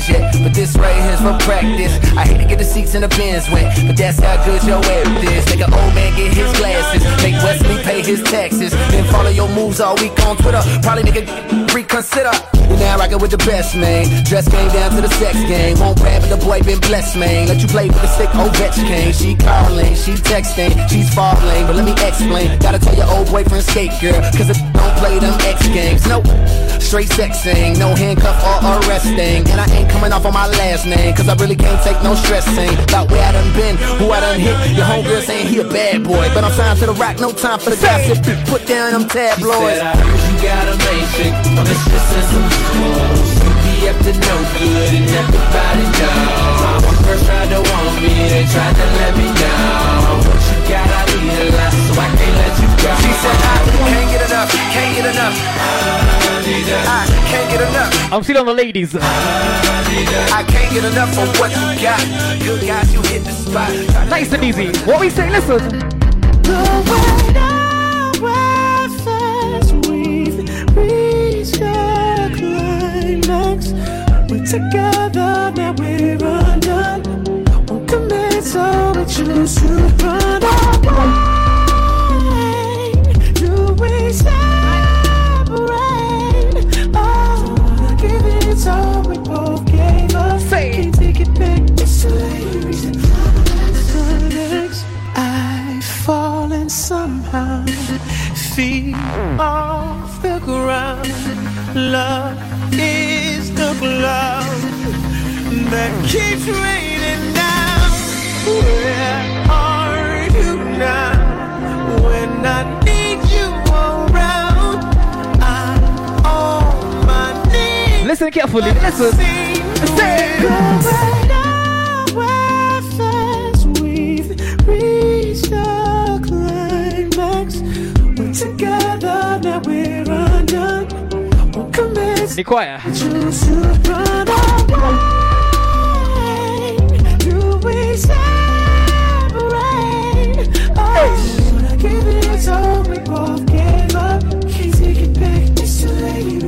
Kids yet, but this right here's for practice. I hate to get the seats in the bins wet, but that's how good your air is. Make an old man get his glasses, make Wesley pay his taxes, then follow your moves all week on Twitter. Probably make a reconsider. Now rockin' with the best man. Dress game down to the sex game. Won't grab it, the boy been blessed, man. Let you play with the sick Ovechkin. She calling, she texting, she's falling, but let me explain. Gotta tell your old boyfriend skate girl, cause don't play them X games. Nope. Straight sexing, no handcuff or arresting. And I ain't coming off on my last name, cause I really can't take no stressing. About where I done been, who I done hit. Your homegirl saying he a bad boy, but I'm signed to the rock, no time for the gossip. Put down them tabloids. Said I heard you got a main chick, but it's just in some schools. You be up to no good and everybody know. When first tried to want me, they tried to let me down. What you got, I need a lot, so I can't let you go. She said I can't get enough, can't get enough. I can't get enough. I'm still on the ladies. I can't get enough of what you got. Good guys, you hit the spot. Nice and easy. What we say? Listen. Together now we're undone. Won't commit, so to run away. Do we separate? Oh, give it all we both gave. Can't take it back. It's. Reason the. I've fallen somehow. Feet off the ground. Love is the cloud that keeps raining down. Where are you now? When I need you around, I'm on my knees. Listen carefully. Listen. Say Be quiet. We separate? I give it all. We both gave up. Can't take it back. It's too late.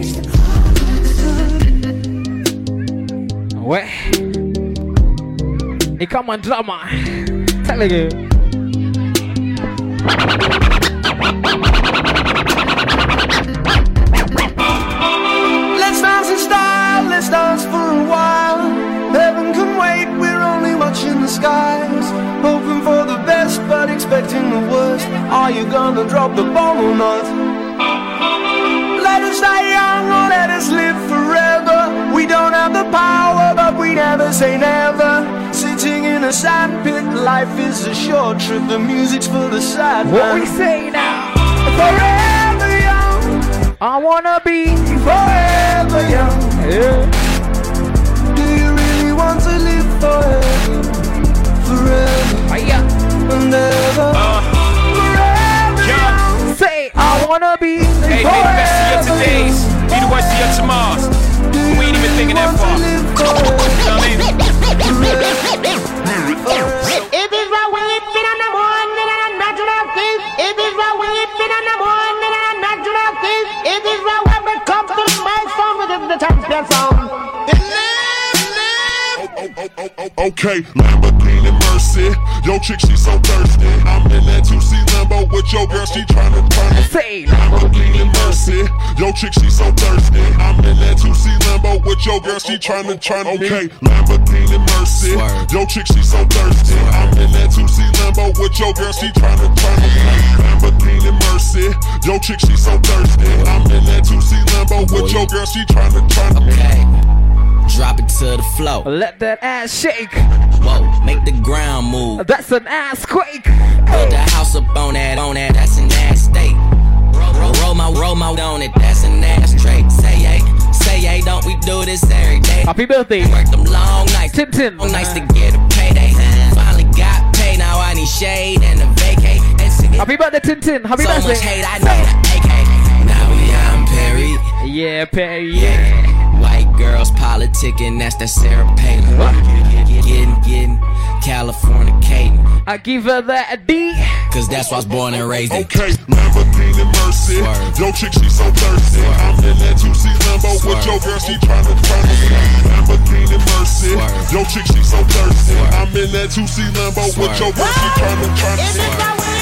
Un drama. Gonna drop the bomb or not? Let us die young or let us live forever. We don't have the power, but we never say never. Sitting in a sandpit, life is a short trip. The music's for the sad What man. we say now? Forever young. I wanna be forever young. Yeah. Do you really want to live forever? Forever. And ever. forever young. Say, I wanna be Hey, make the best of your todays. Be the worst of your tomorrows. We ain't even thinking that far. You know what I mean? If it's right when it's been on the morning and a natural thing. If it's right when it's been on the morning and a natural thing. If it's right when we come to my song with the champion song. Okay, Lamborghini Mercy. Yo, chick, she so thirsty. I'm in that 2C Lambo with your girl, she tryna turn it. Say Lamborghini Mercy. Yo, chick, she so thirsty. I'm in that 2C Lambo with your girl, she tryna turn it. Okay, Lamborghini Mercy. Yo, chick, she so thirsty. I'm in that 2C Lambo with your girl, she tryna turn it. Lamborghini Mercy. Yo, chick, she so thirsty. I'm in that 2C Lambo with your girl, she tryna turn it. Okay. Drop it to the floor. Let that ass shake. Whoa, make the ground move. That's an ass quake. Build a house up on that, on that, that's an ass state. Roll, roll my, roll my on it, that's an ass trait. Say yeah, say yeah, don't we do this every day? Happy birthday. Work them long nights, Tintin. long nights to get a payday. Finally got paid, now I need shade and a vacate. And to get Happy birthday. Happy so birthday. much hate, I need AK. Now we Perry. Yeah, Perry. Yeah. White girls politicking, that's that Sarah Palin. Getting, getting, Californicating. I give her that D. Cause that's why I was born and raised in. Okay, Lamborghini Mercy. Yo, chick, she so thirsty. I'm in that 2C Lambo with your girl, she tryna turn it. Lamborghini Mercy. Yo, chick, she so thirsty. I'm in that 2C Lambo with your girl, she tryna turn it.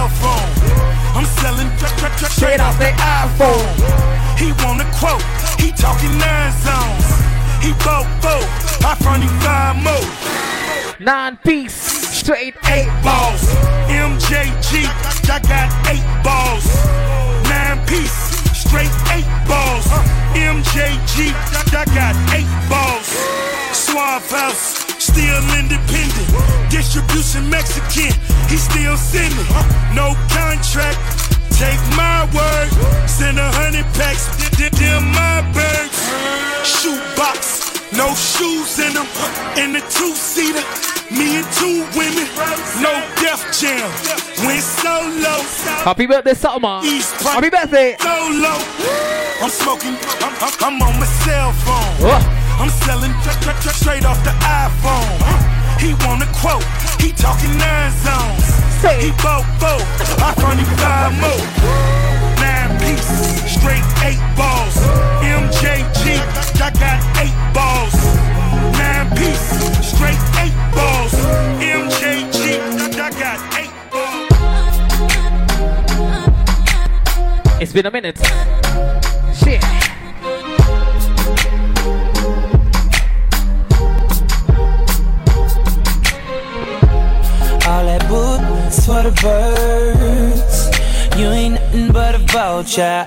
Cell phone. I'm selling tra- tra- tra- straight off the iPhone. He want a quote, he talking nine zones. He bought four, I front him five more. Nine piece, straight eight balls. MJG, I got eight balls. Nine piece, straight eight balls. MJG, I got eight balls. Suave House, still independent. Distribution Mexican, he still sending. No contract, take my word. Send a hundred packs, th- them my birds. Shoebox, no shoes in them. In the two-seater, me and two women. No Def Jam, went solo. Happy birthday, Salma. Happy birthday. Solo. I'm smoking, I'm, I'm, I'm on my cell phone. I'm selling tra- tra- tra- straight off the iPhone. He want a quote, he talking nine zones. He bought four, I front him five more. Nine piece, straight eight balls. MJG, I got eight balls. Nine piece, straight eight balls. MJG, I got eight balls. It's been a minute. Shit. All that boots for the birds. You ain't nothing but a vulture.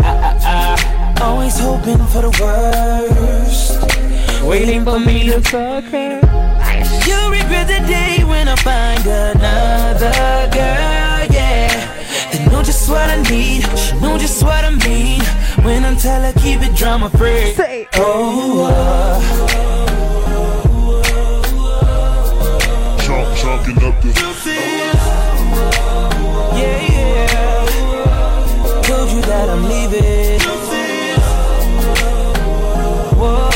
Always hoping for the worst. Waiting for me to suck her. You'll regret the day when I find another girl, yeah. They know just what I need, she know just what I mean. When I tell her keep it drama free. Say, oh, uh, Chunk, up the. yeah, yeah. Told you that I'm leaving. Whoa.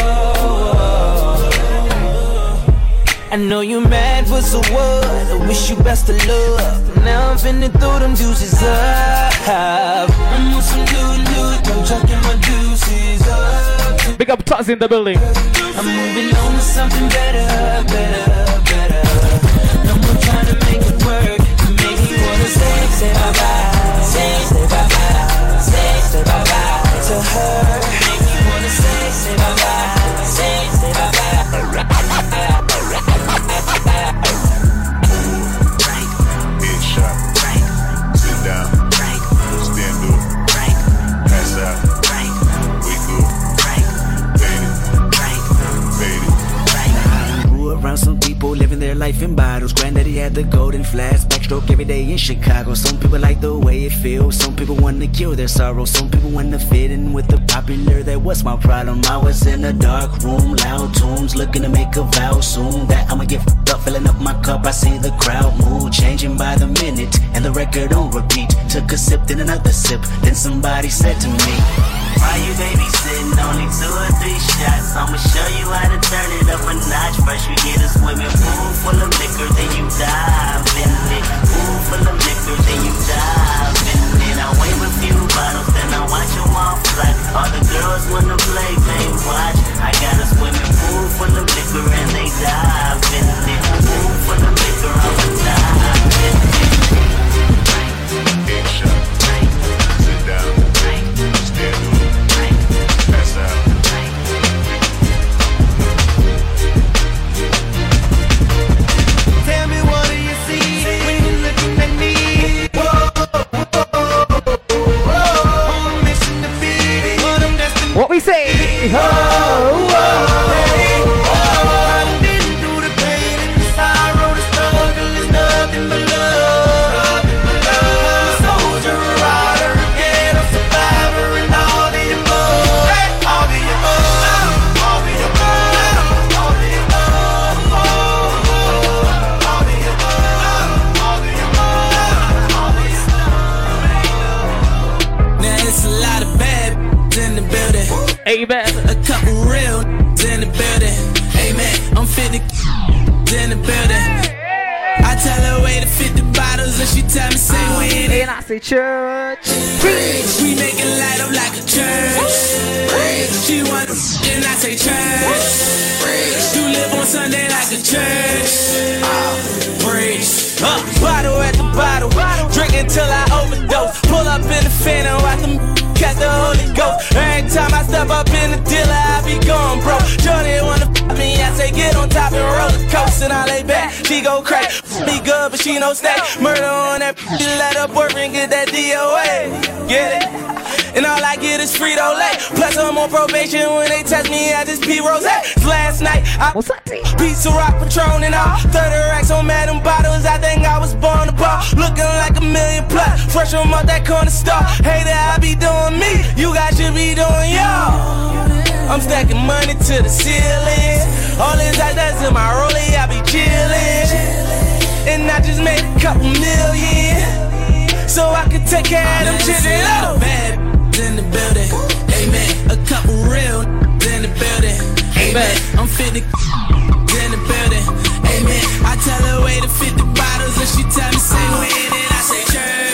I know you mad, but so what? I wish you best of luck. Now I'm finna throw them deuces up. I'm on some new loot, I'm chucking my deuces up. Big up Taz in the building. I'm moving on to something better, better, say, bye bye, backstroke every day in Chicago. Some people like the way it feels. Some people want to kill their sorrow. Some people want to fit in with the popular. That was my problem. I was in a dark room, loud tunes, looking to make a vow soon. That I'ma get f***ed up, filling up my cup. I see the crowd move, changing by the minute, and the record on repeat. Took a sip, then another sip. Then somebody said to me. Why you babysitting? Only two or three shots. I'ma show you how to turn it up a notch. First we get a swimming pool full of liquor, then you dive in it. Pool full of liquor, then you dive in it. I wave a few bottles, then I watch them all fly. All the girls wanna play, they watch. I got a swimming pool full of liquor and they dive in it. Pool full of liquor, I'ma dive in it. And I say church. We make it light up like a church. She want and I say church. Preach, You live on Sunday like a church. Preach. Uh, bottle at the bottle. Drink until I overdose. Pull up in the phantom, watch them catch the Holy Ghost. Every time I step up in the dealer, I be gone, bro. Johnny wanna f me, I say get on top and roller coaster, and I lay back. She go crack, me good, but she no stack. Murder on that, let her boyfriend get that DOA. Get it? And all I get is Frito Lay. Plus I'm on probation when they test me, I just pee rose. Last night I What's that? Pizza rock patron and all 30 racks on Madam Bottles. I think I was born to ball. Looking like a million plus. Fresh from out that corner store. Hey there, I be doing me. You guys should be doing y'all. I'm stacking money to the ceiling. All this I in my rollie, I be chillin'. And I just made a couple million. So I can take care of them children. Oh. Bad in the building. Amen. A couple real in the building. Amen. I'm 50 in the building. Amen. I tell her way to 50 bottles and she tell me say when and I say church.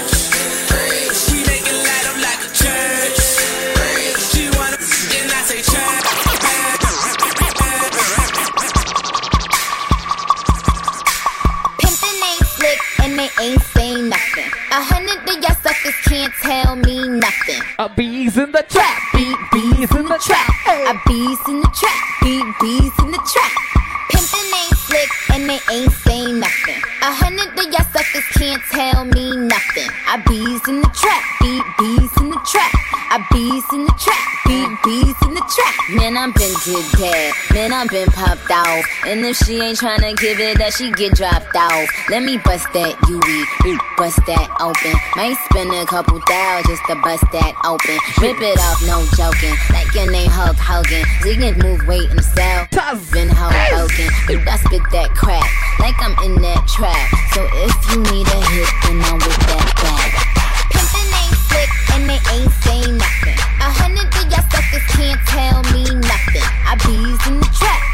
Tell me nothing. A bees in the trap. Beat bees in the trap. A bees in the trap. Beat bees in the trap. Pimpin' ain't slick and they ain't saying nothing. A hundred of y'all suckers can't tell me nothing. I bees in the trap. Beat bees in the trap. I bees in the trap. Man, I'm been did that. Man, I'm been popped off. And if she ain't tryna give it up, she get dropped off. Let me bust that UE, bust that open. Might spend a couple thou just to bust that open. Rip it off, no joking. Like your name Hulk Hogan. Z can move weight cell. Been Hoboken. But I spit that crack. Like I'm in that trap. So if you need a hit, then I'm with that back. Pimpin' ain't slick and they ain't saying nothing. Can't tell me nothing. I bees in the trap,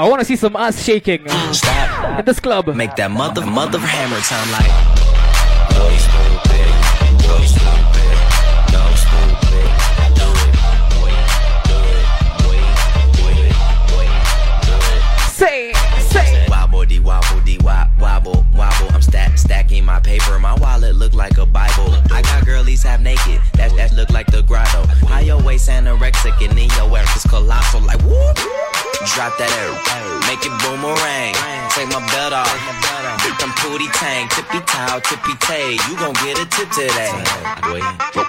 I want to see some ass shaking Stop. in this club. Make that mother, mother hammer sound like. Go stupid, go stupid, go stupid. Do it, boy, do it, boy, do it, do it. Say, say. Wobble dee wobble dee wop wobble wobble. I'm stack stacking my paper. My wallet look like a Bible. I got girlies half naked. That that look like the grotto. High your waist anorexic and then your ass is colossal. Like whoop. Drop that air. Make it boomerang. Take my belt off. Them pooty tang. Tippy toe, tippy tay. You gon' get a tip today. Boy,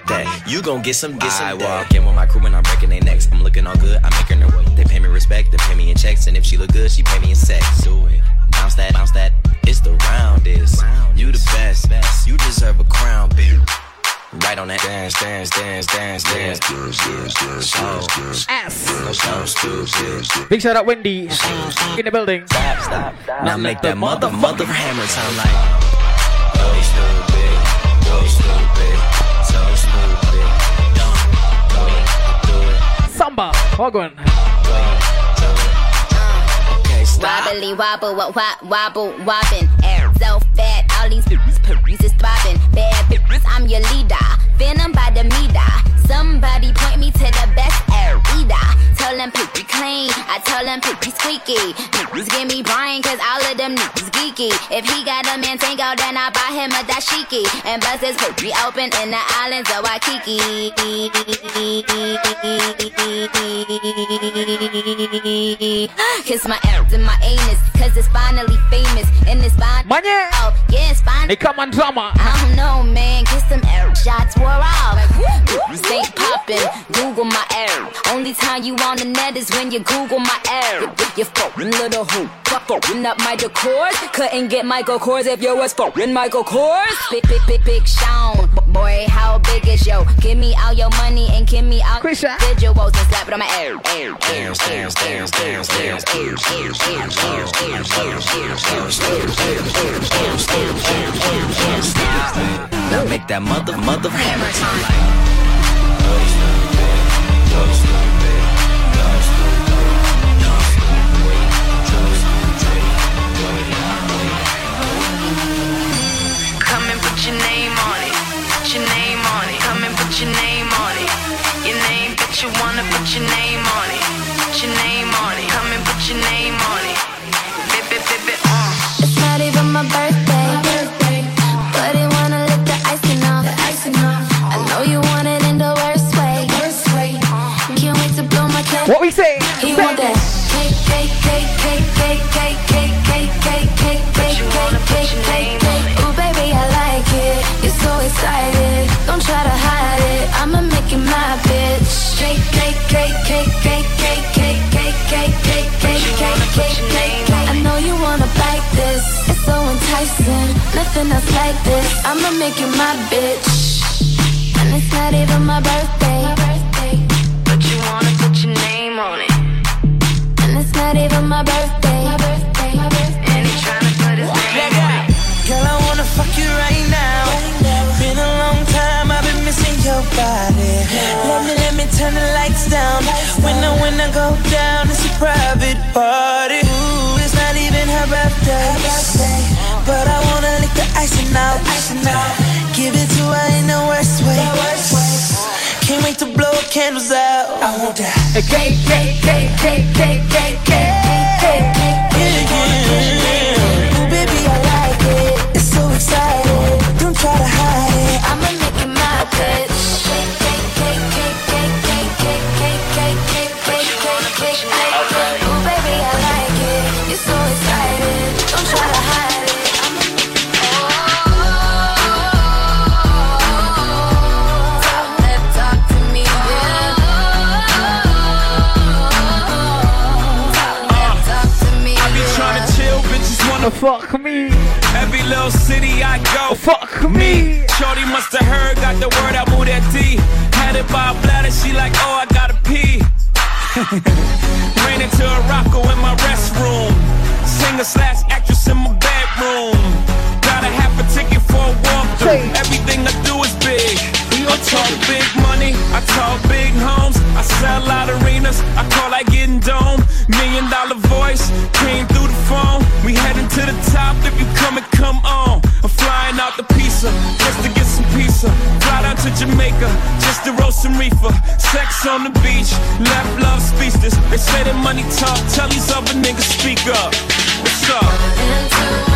that. You gon' get some, get some. I walk in with my crew and I'm breaking their necks. I'm looking all good. I'm making her way. They pay me respect. They pay me in checks. And if she look good, she pay me in sex. Do it. Bounce that, bounce that. It's the roundest. You the best. You deserve a crown, bitch. Right on that dance, dance, dance, dance, dance. Ass. So stupid. Big shout out Wendy in the building. Now make that mother, mother hammer sound like. Go stupid, go stupid, so stupid. Don't do it, Samba. Wagwan. Okay, stop. Wobbly wobble, wa- wa- wobble, wobbin'. Air so fat, all these bitches is throbbing. Bad bitches, I'm your leader. Venom by the meter. Somebody point me to the best eater. Tell them poopy clean, I tell them poopy squeaky. Niggas give me Brian, cause all of them niggas geeky. If he got a man tango, then I buy him a dashiki. And bust his poopy open in the islands of Waikiki. Kiss my ass and my anus, cause it's finally famous. And it's fine. Manye. Oh, yeah, it's fine. They come on drama. I don't know, man. Kiss them air shots wore off. Ain't poppin'. Google my air. Only time you on the net is when you Google my air. You fucking little who? Fucking up my decors. Couldn't get Michael Kors if you was fucking Michael Kors. Big, big, big, big Sean. Boy, how big is yo? Give me all your money and give me all your visuals and slap it on my air. Air, air, air, air, air, air, air, air, air, Now make that mother, mother hammer sound like. Go stupid, go stupid, go Nothing else like this. I'ma make you my bitch. And it's not even my birthday. But you wanna put your name on it. And it's not even my birthday. And he tryna put his name on it. Girl, I wanna fuck you right now. Been a long time, I've been missing your body. Let me, let me turn the lights down. Icing out. Give it to her in the worst way. Can't wait to blow candles out. I want that. Cake, cake, cake, cake, cake, cake, city I go. Fuck me. Shorty must have heard, got the word I moved that D. Had it by a bladder, she like, oh, I gotta pee. Ran into a rocko in my restroom. Singer slash actress in my bedroom. Got a half a ticket for a walkthrough. Everything I do is big. I talk big money, I talk big homes. I sell out arenas, I call that getting dome. Million dollar voice came through the phone. We heading to the pizza. Fly down to Jamaica just to roast some reefer. Sex on the beach, left love speechless. They say that money talk, tell these other niggas speak up. What's up?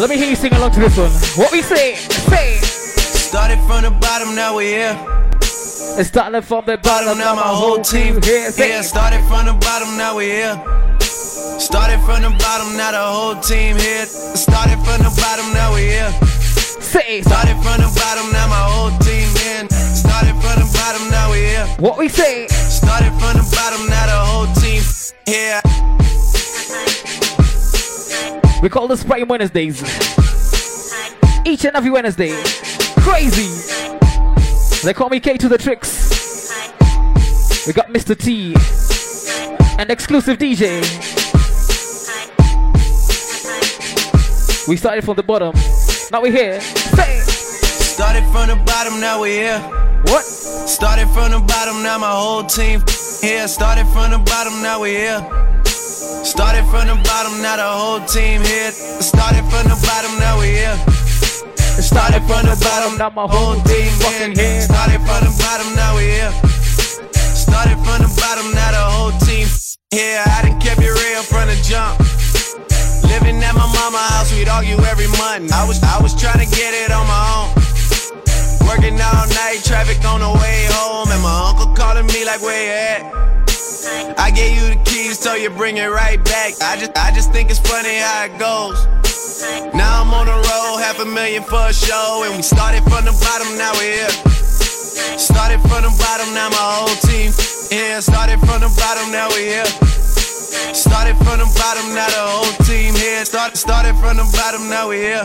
Let me hear you sing along to this one. What we say? Say. Started from the bottom, now we're here. It's starting from the bottom, Now my whole team here. Yeah, started from the bottom, now we're here. Started from the bottom, now the whole team here. Started from the bottom, now we're here. Say. Started from the bottom, now my whole team in. Started from the bottom, now we here. What we say? Started from the bottom, now the whole team here. We call this Prime Wednesdays. Each and every Wednesday. Crazy. They call me K to the tricks. We got Mr. T. And exclusive DJ. We started from the bottom. Now we're here. Started from the bottom, now we're here. What? Started from the bottom, now my whole team here. Started from the bottom, now we're here. Started from the bottom, now the whole team here. Started from the bottom, now we here. Started from the bottom, now my whole team here. Started from the bottom, now we here. Started from the bottom, now the whole team here. I done kept it real from the jump. Living at my mama house, we'd argue every month. I was I was trying to get it on my own. Working all night, traffic on the way home, and my uncle calling me like, where you at? I gave you the keys, so you bring it right back. I just I just think it's funny how it goes. Now I'm on the road, half a million for a show, and we started from the bottom, now we're here. Started from the bottom, now my whole team. Yeah, started from the bottom, now we're here. Started from the bottom, now the whole team here. Started started from the bottom, now we're here.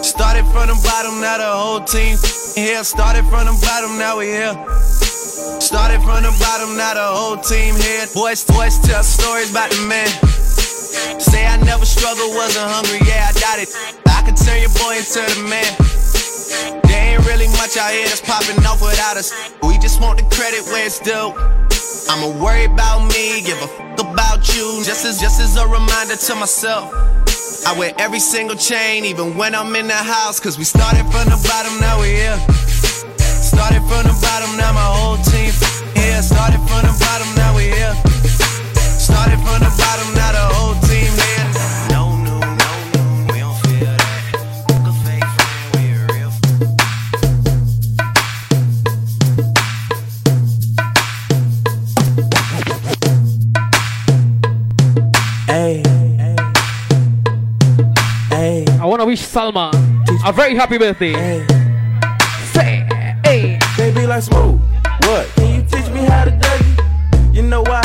Started from the bottom, now the whole team here. Started from the bottom, now we're here. Started from the bottom, now the whole team here. Boys, boys tell stories about the man. Say I never struggled, wasn't hungry, yeah, I doubt it. I could turn your boy into the man. There ain't really much out here that's popping off without us. We just want the credit where it's due. I'ma worry about me, give a fuck about you. Just as just as a reminder to myself. I wear every single chain, even when I'm in the house. Cause we started from the bottom, now we here. Started from the bottom, now my whole team here. Started from the bottom, now we here. Started from the bottom, now the whole team here. No, no, no, no, we don't feel that. Fuck a fake friend, we a real Hey. Hey. I want to wish Salma a very happy birthday. Hey. They be like smooth. What? Can you teach me how to Dougie? You know why?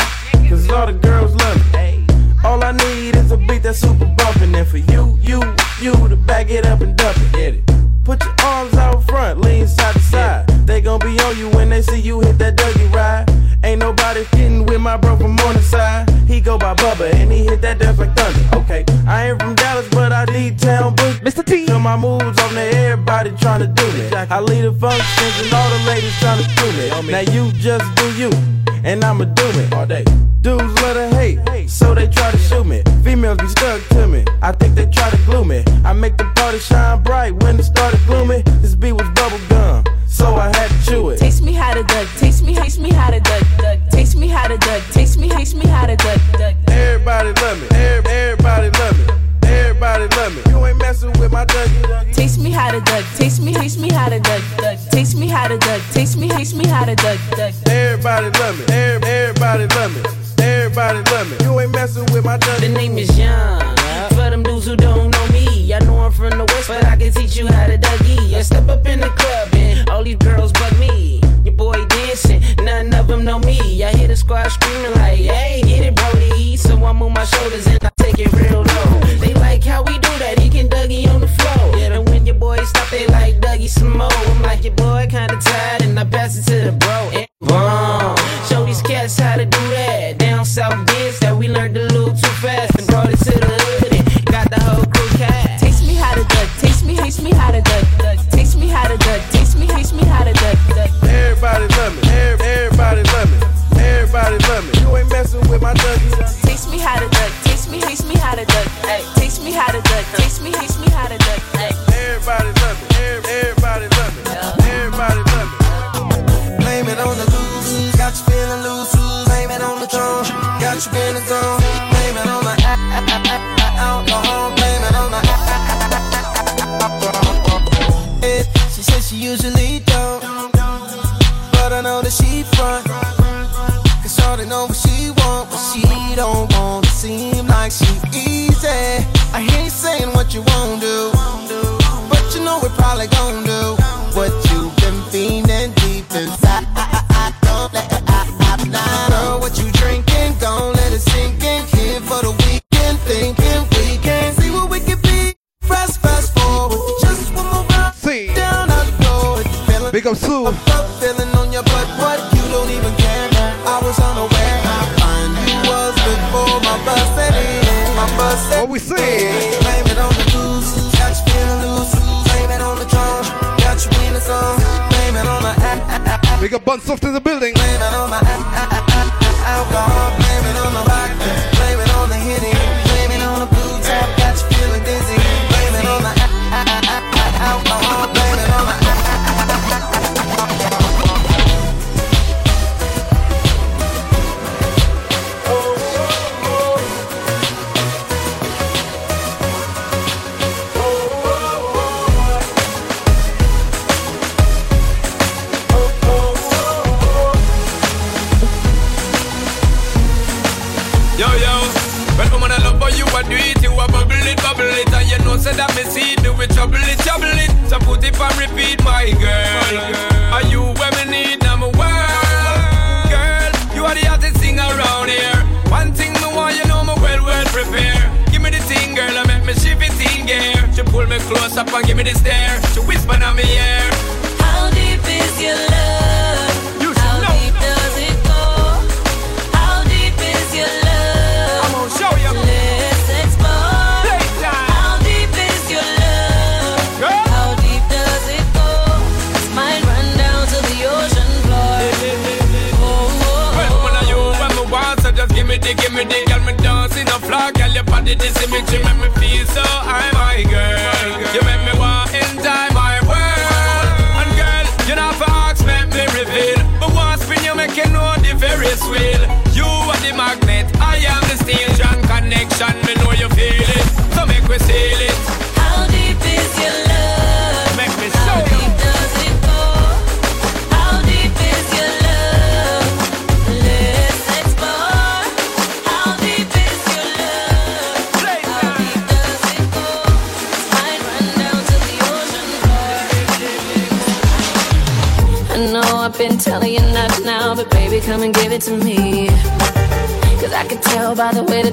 Cause all the girls love me. All I need is a beat that's super bumpin'. And for you, you, you to back it up and dump it. Get it. Put your arms out front, lean side to side. They gon' be on you when they see you hit that Dougie ride. Ain't nobody hitting with my bro from on the side. He go by Bubba and he hit that death like thunder. Okay, I ain't from Dallas, but I lead town bro. Mr. T. Till my moves on there, everybody trying to do it. I lead the functions and all the ladies trying to do it. Now you just do you, and I'ma do it all day. Dudes love to hate, so they try to shoot me. Females be stuck to me, I think they try to glue me. I make the party shine bright when it started glooming. This beat was bubble gum so I had to chew it. Me how to duck, Taste me, taste me how to duck, duck. Taste me how to duck, Taste me how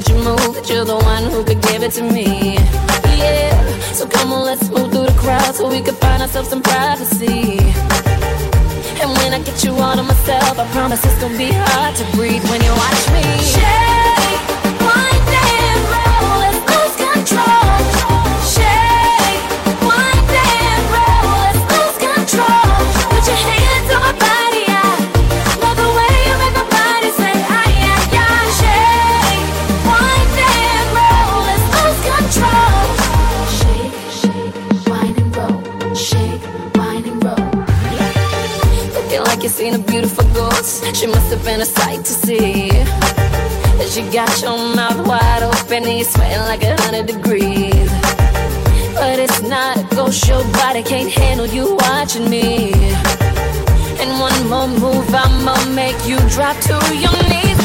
Don't you move it, you're the one who could give it to me. Yeah, so come on, let's move through the crowd so we can find ourselves some privacy. And when I get you all to myself, I promise it's gonna be hard to breathe when you watch me. Yeah. me sweating like a hundred degrees. But it's not a ghost, your body can't handle you watching me. And one more move, I'ma make you drop to your knees.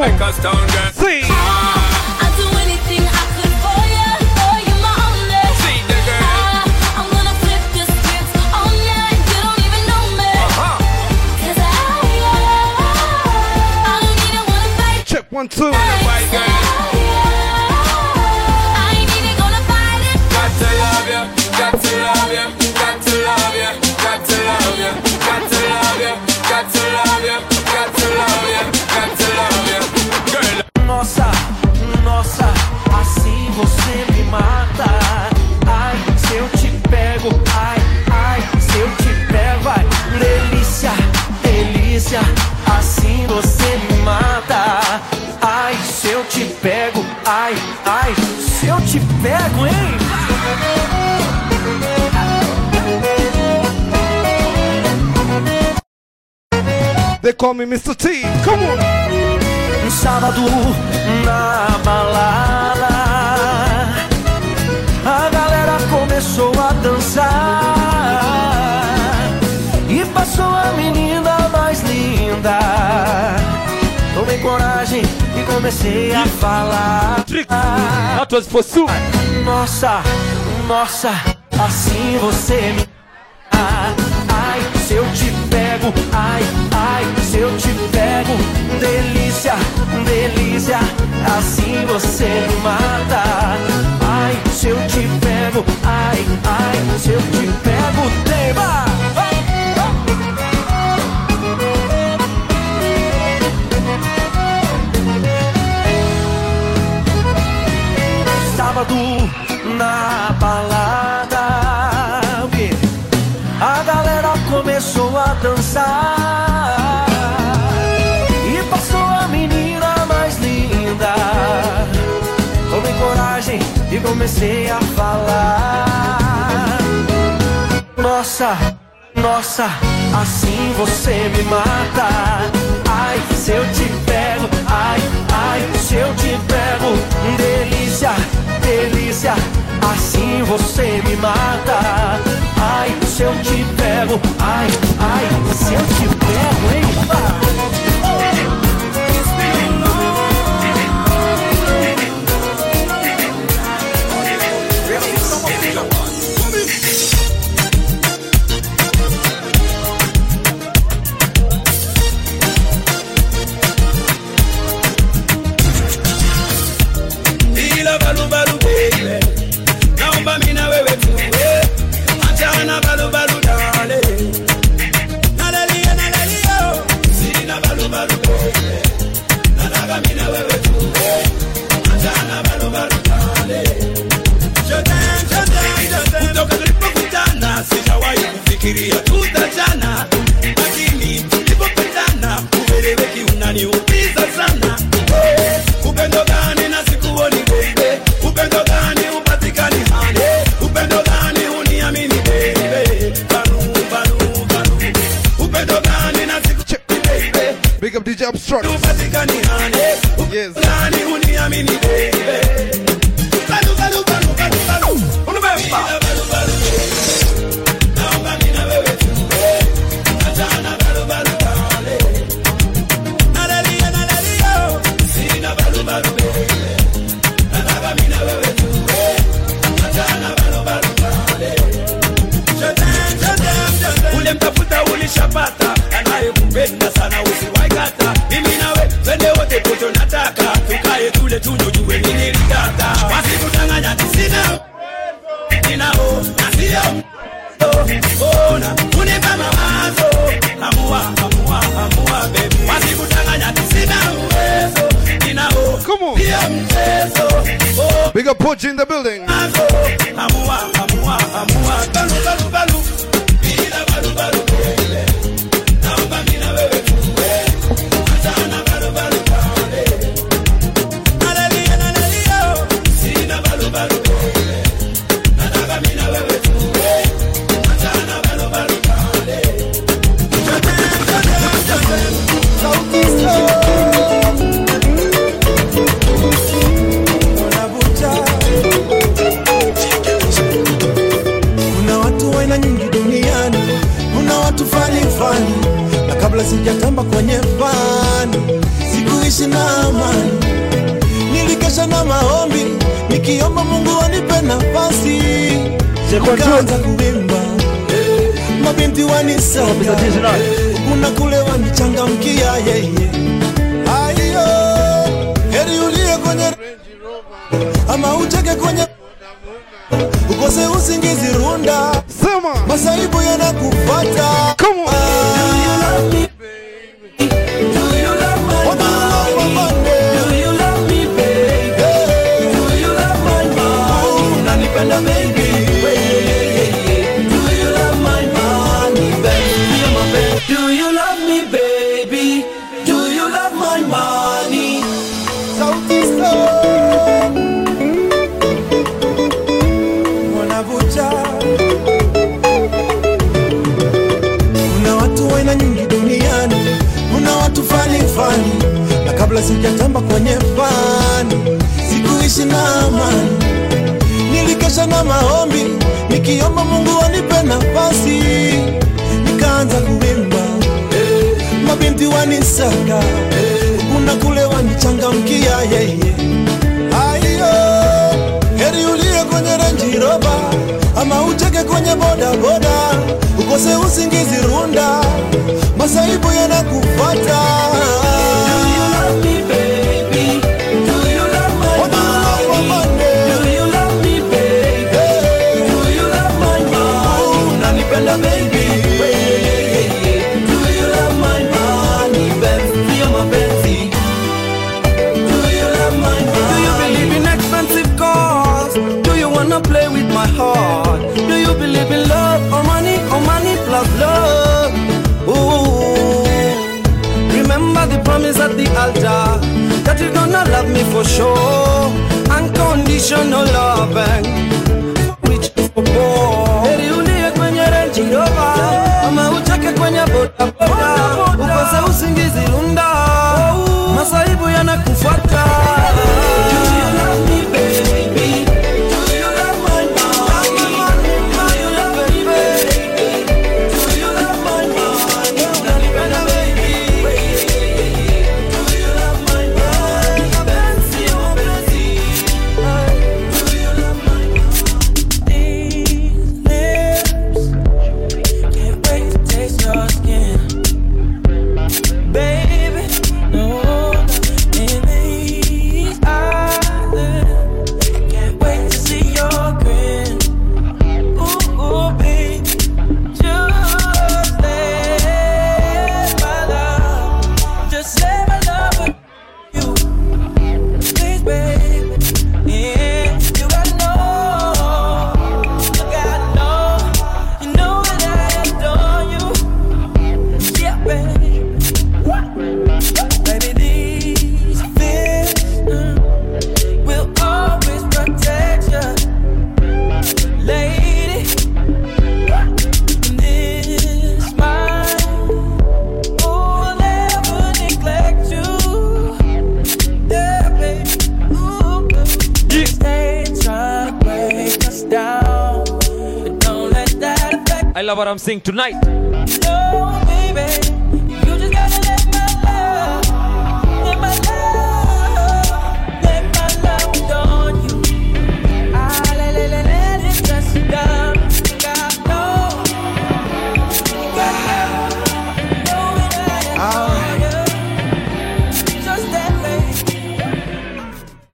I got a call me Mr. T. Come on. No sábado, na balada, a galera começou a dançar. E passou a menina mais linda. Tomei coragem e comecei a falar. A tua disposição. Nossa, nossa, assim você me pego, ai, ai, se eu te pego, delícia, delícia, assim você me mata. Ai, se eu te pego, ai, ai, se eu te pego, teima. Sábado na balada. comecei a falar. Nossa, nossa, assim você me mata. Ai, se eu te pego, ai, ai, se eu te pego. Delícia, delícia, assim você me mata. Ai, se eu te pego, ai, ai, se eu te pego, hein? kwenye ama ucheke kwenye ukose usingizi runda, sema masaibu yanakupata na amani. Nilikesha na maombi nikiomba Mungu anipe nafasi, nikaanza kuimba, mabinti wanisaka, kuna kule wanichangamkia yeye. Aiyo, heri uliye kwenye renji roba ama ucheke kwenye bodaboda, ukose usingizi runda, masaibu yanakufata. gonna love me for sure. Unconditional loving, which for more. Niulie kwenye Range usingizi Lunda, masaibu yanakufuata I'm saying tonight.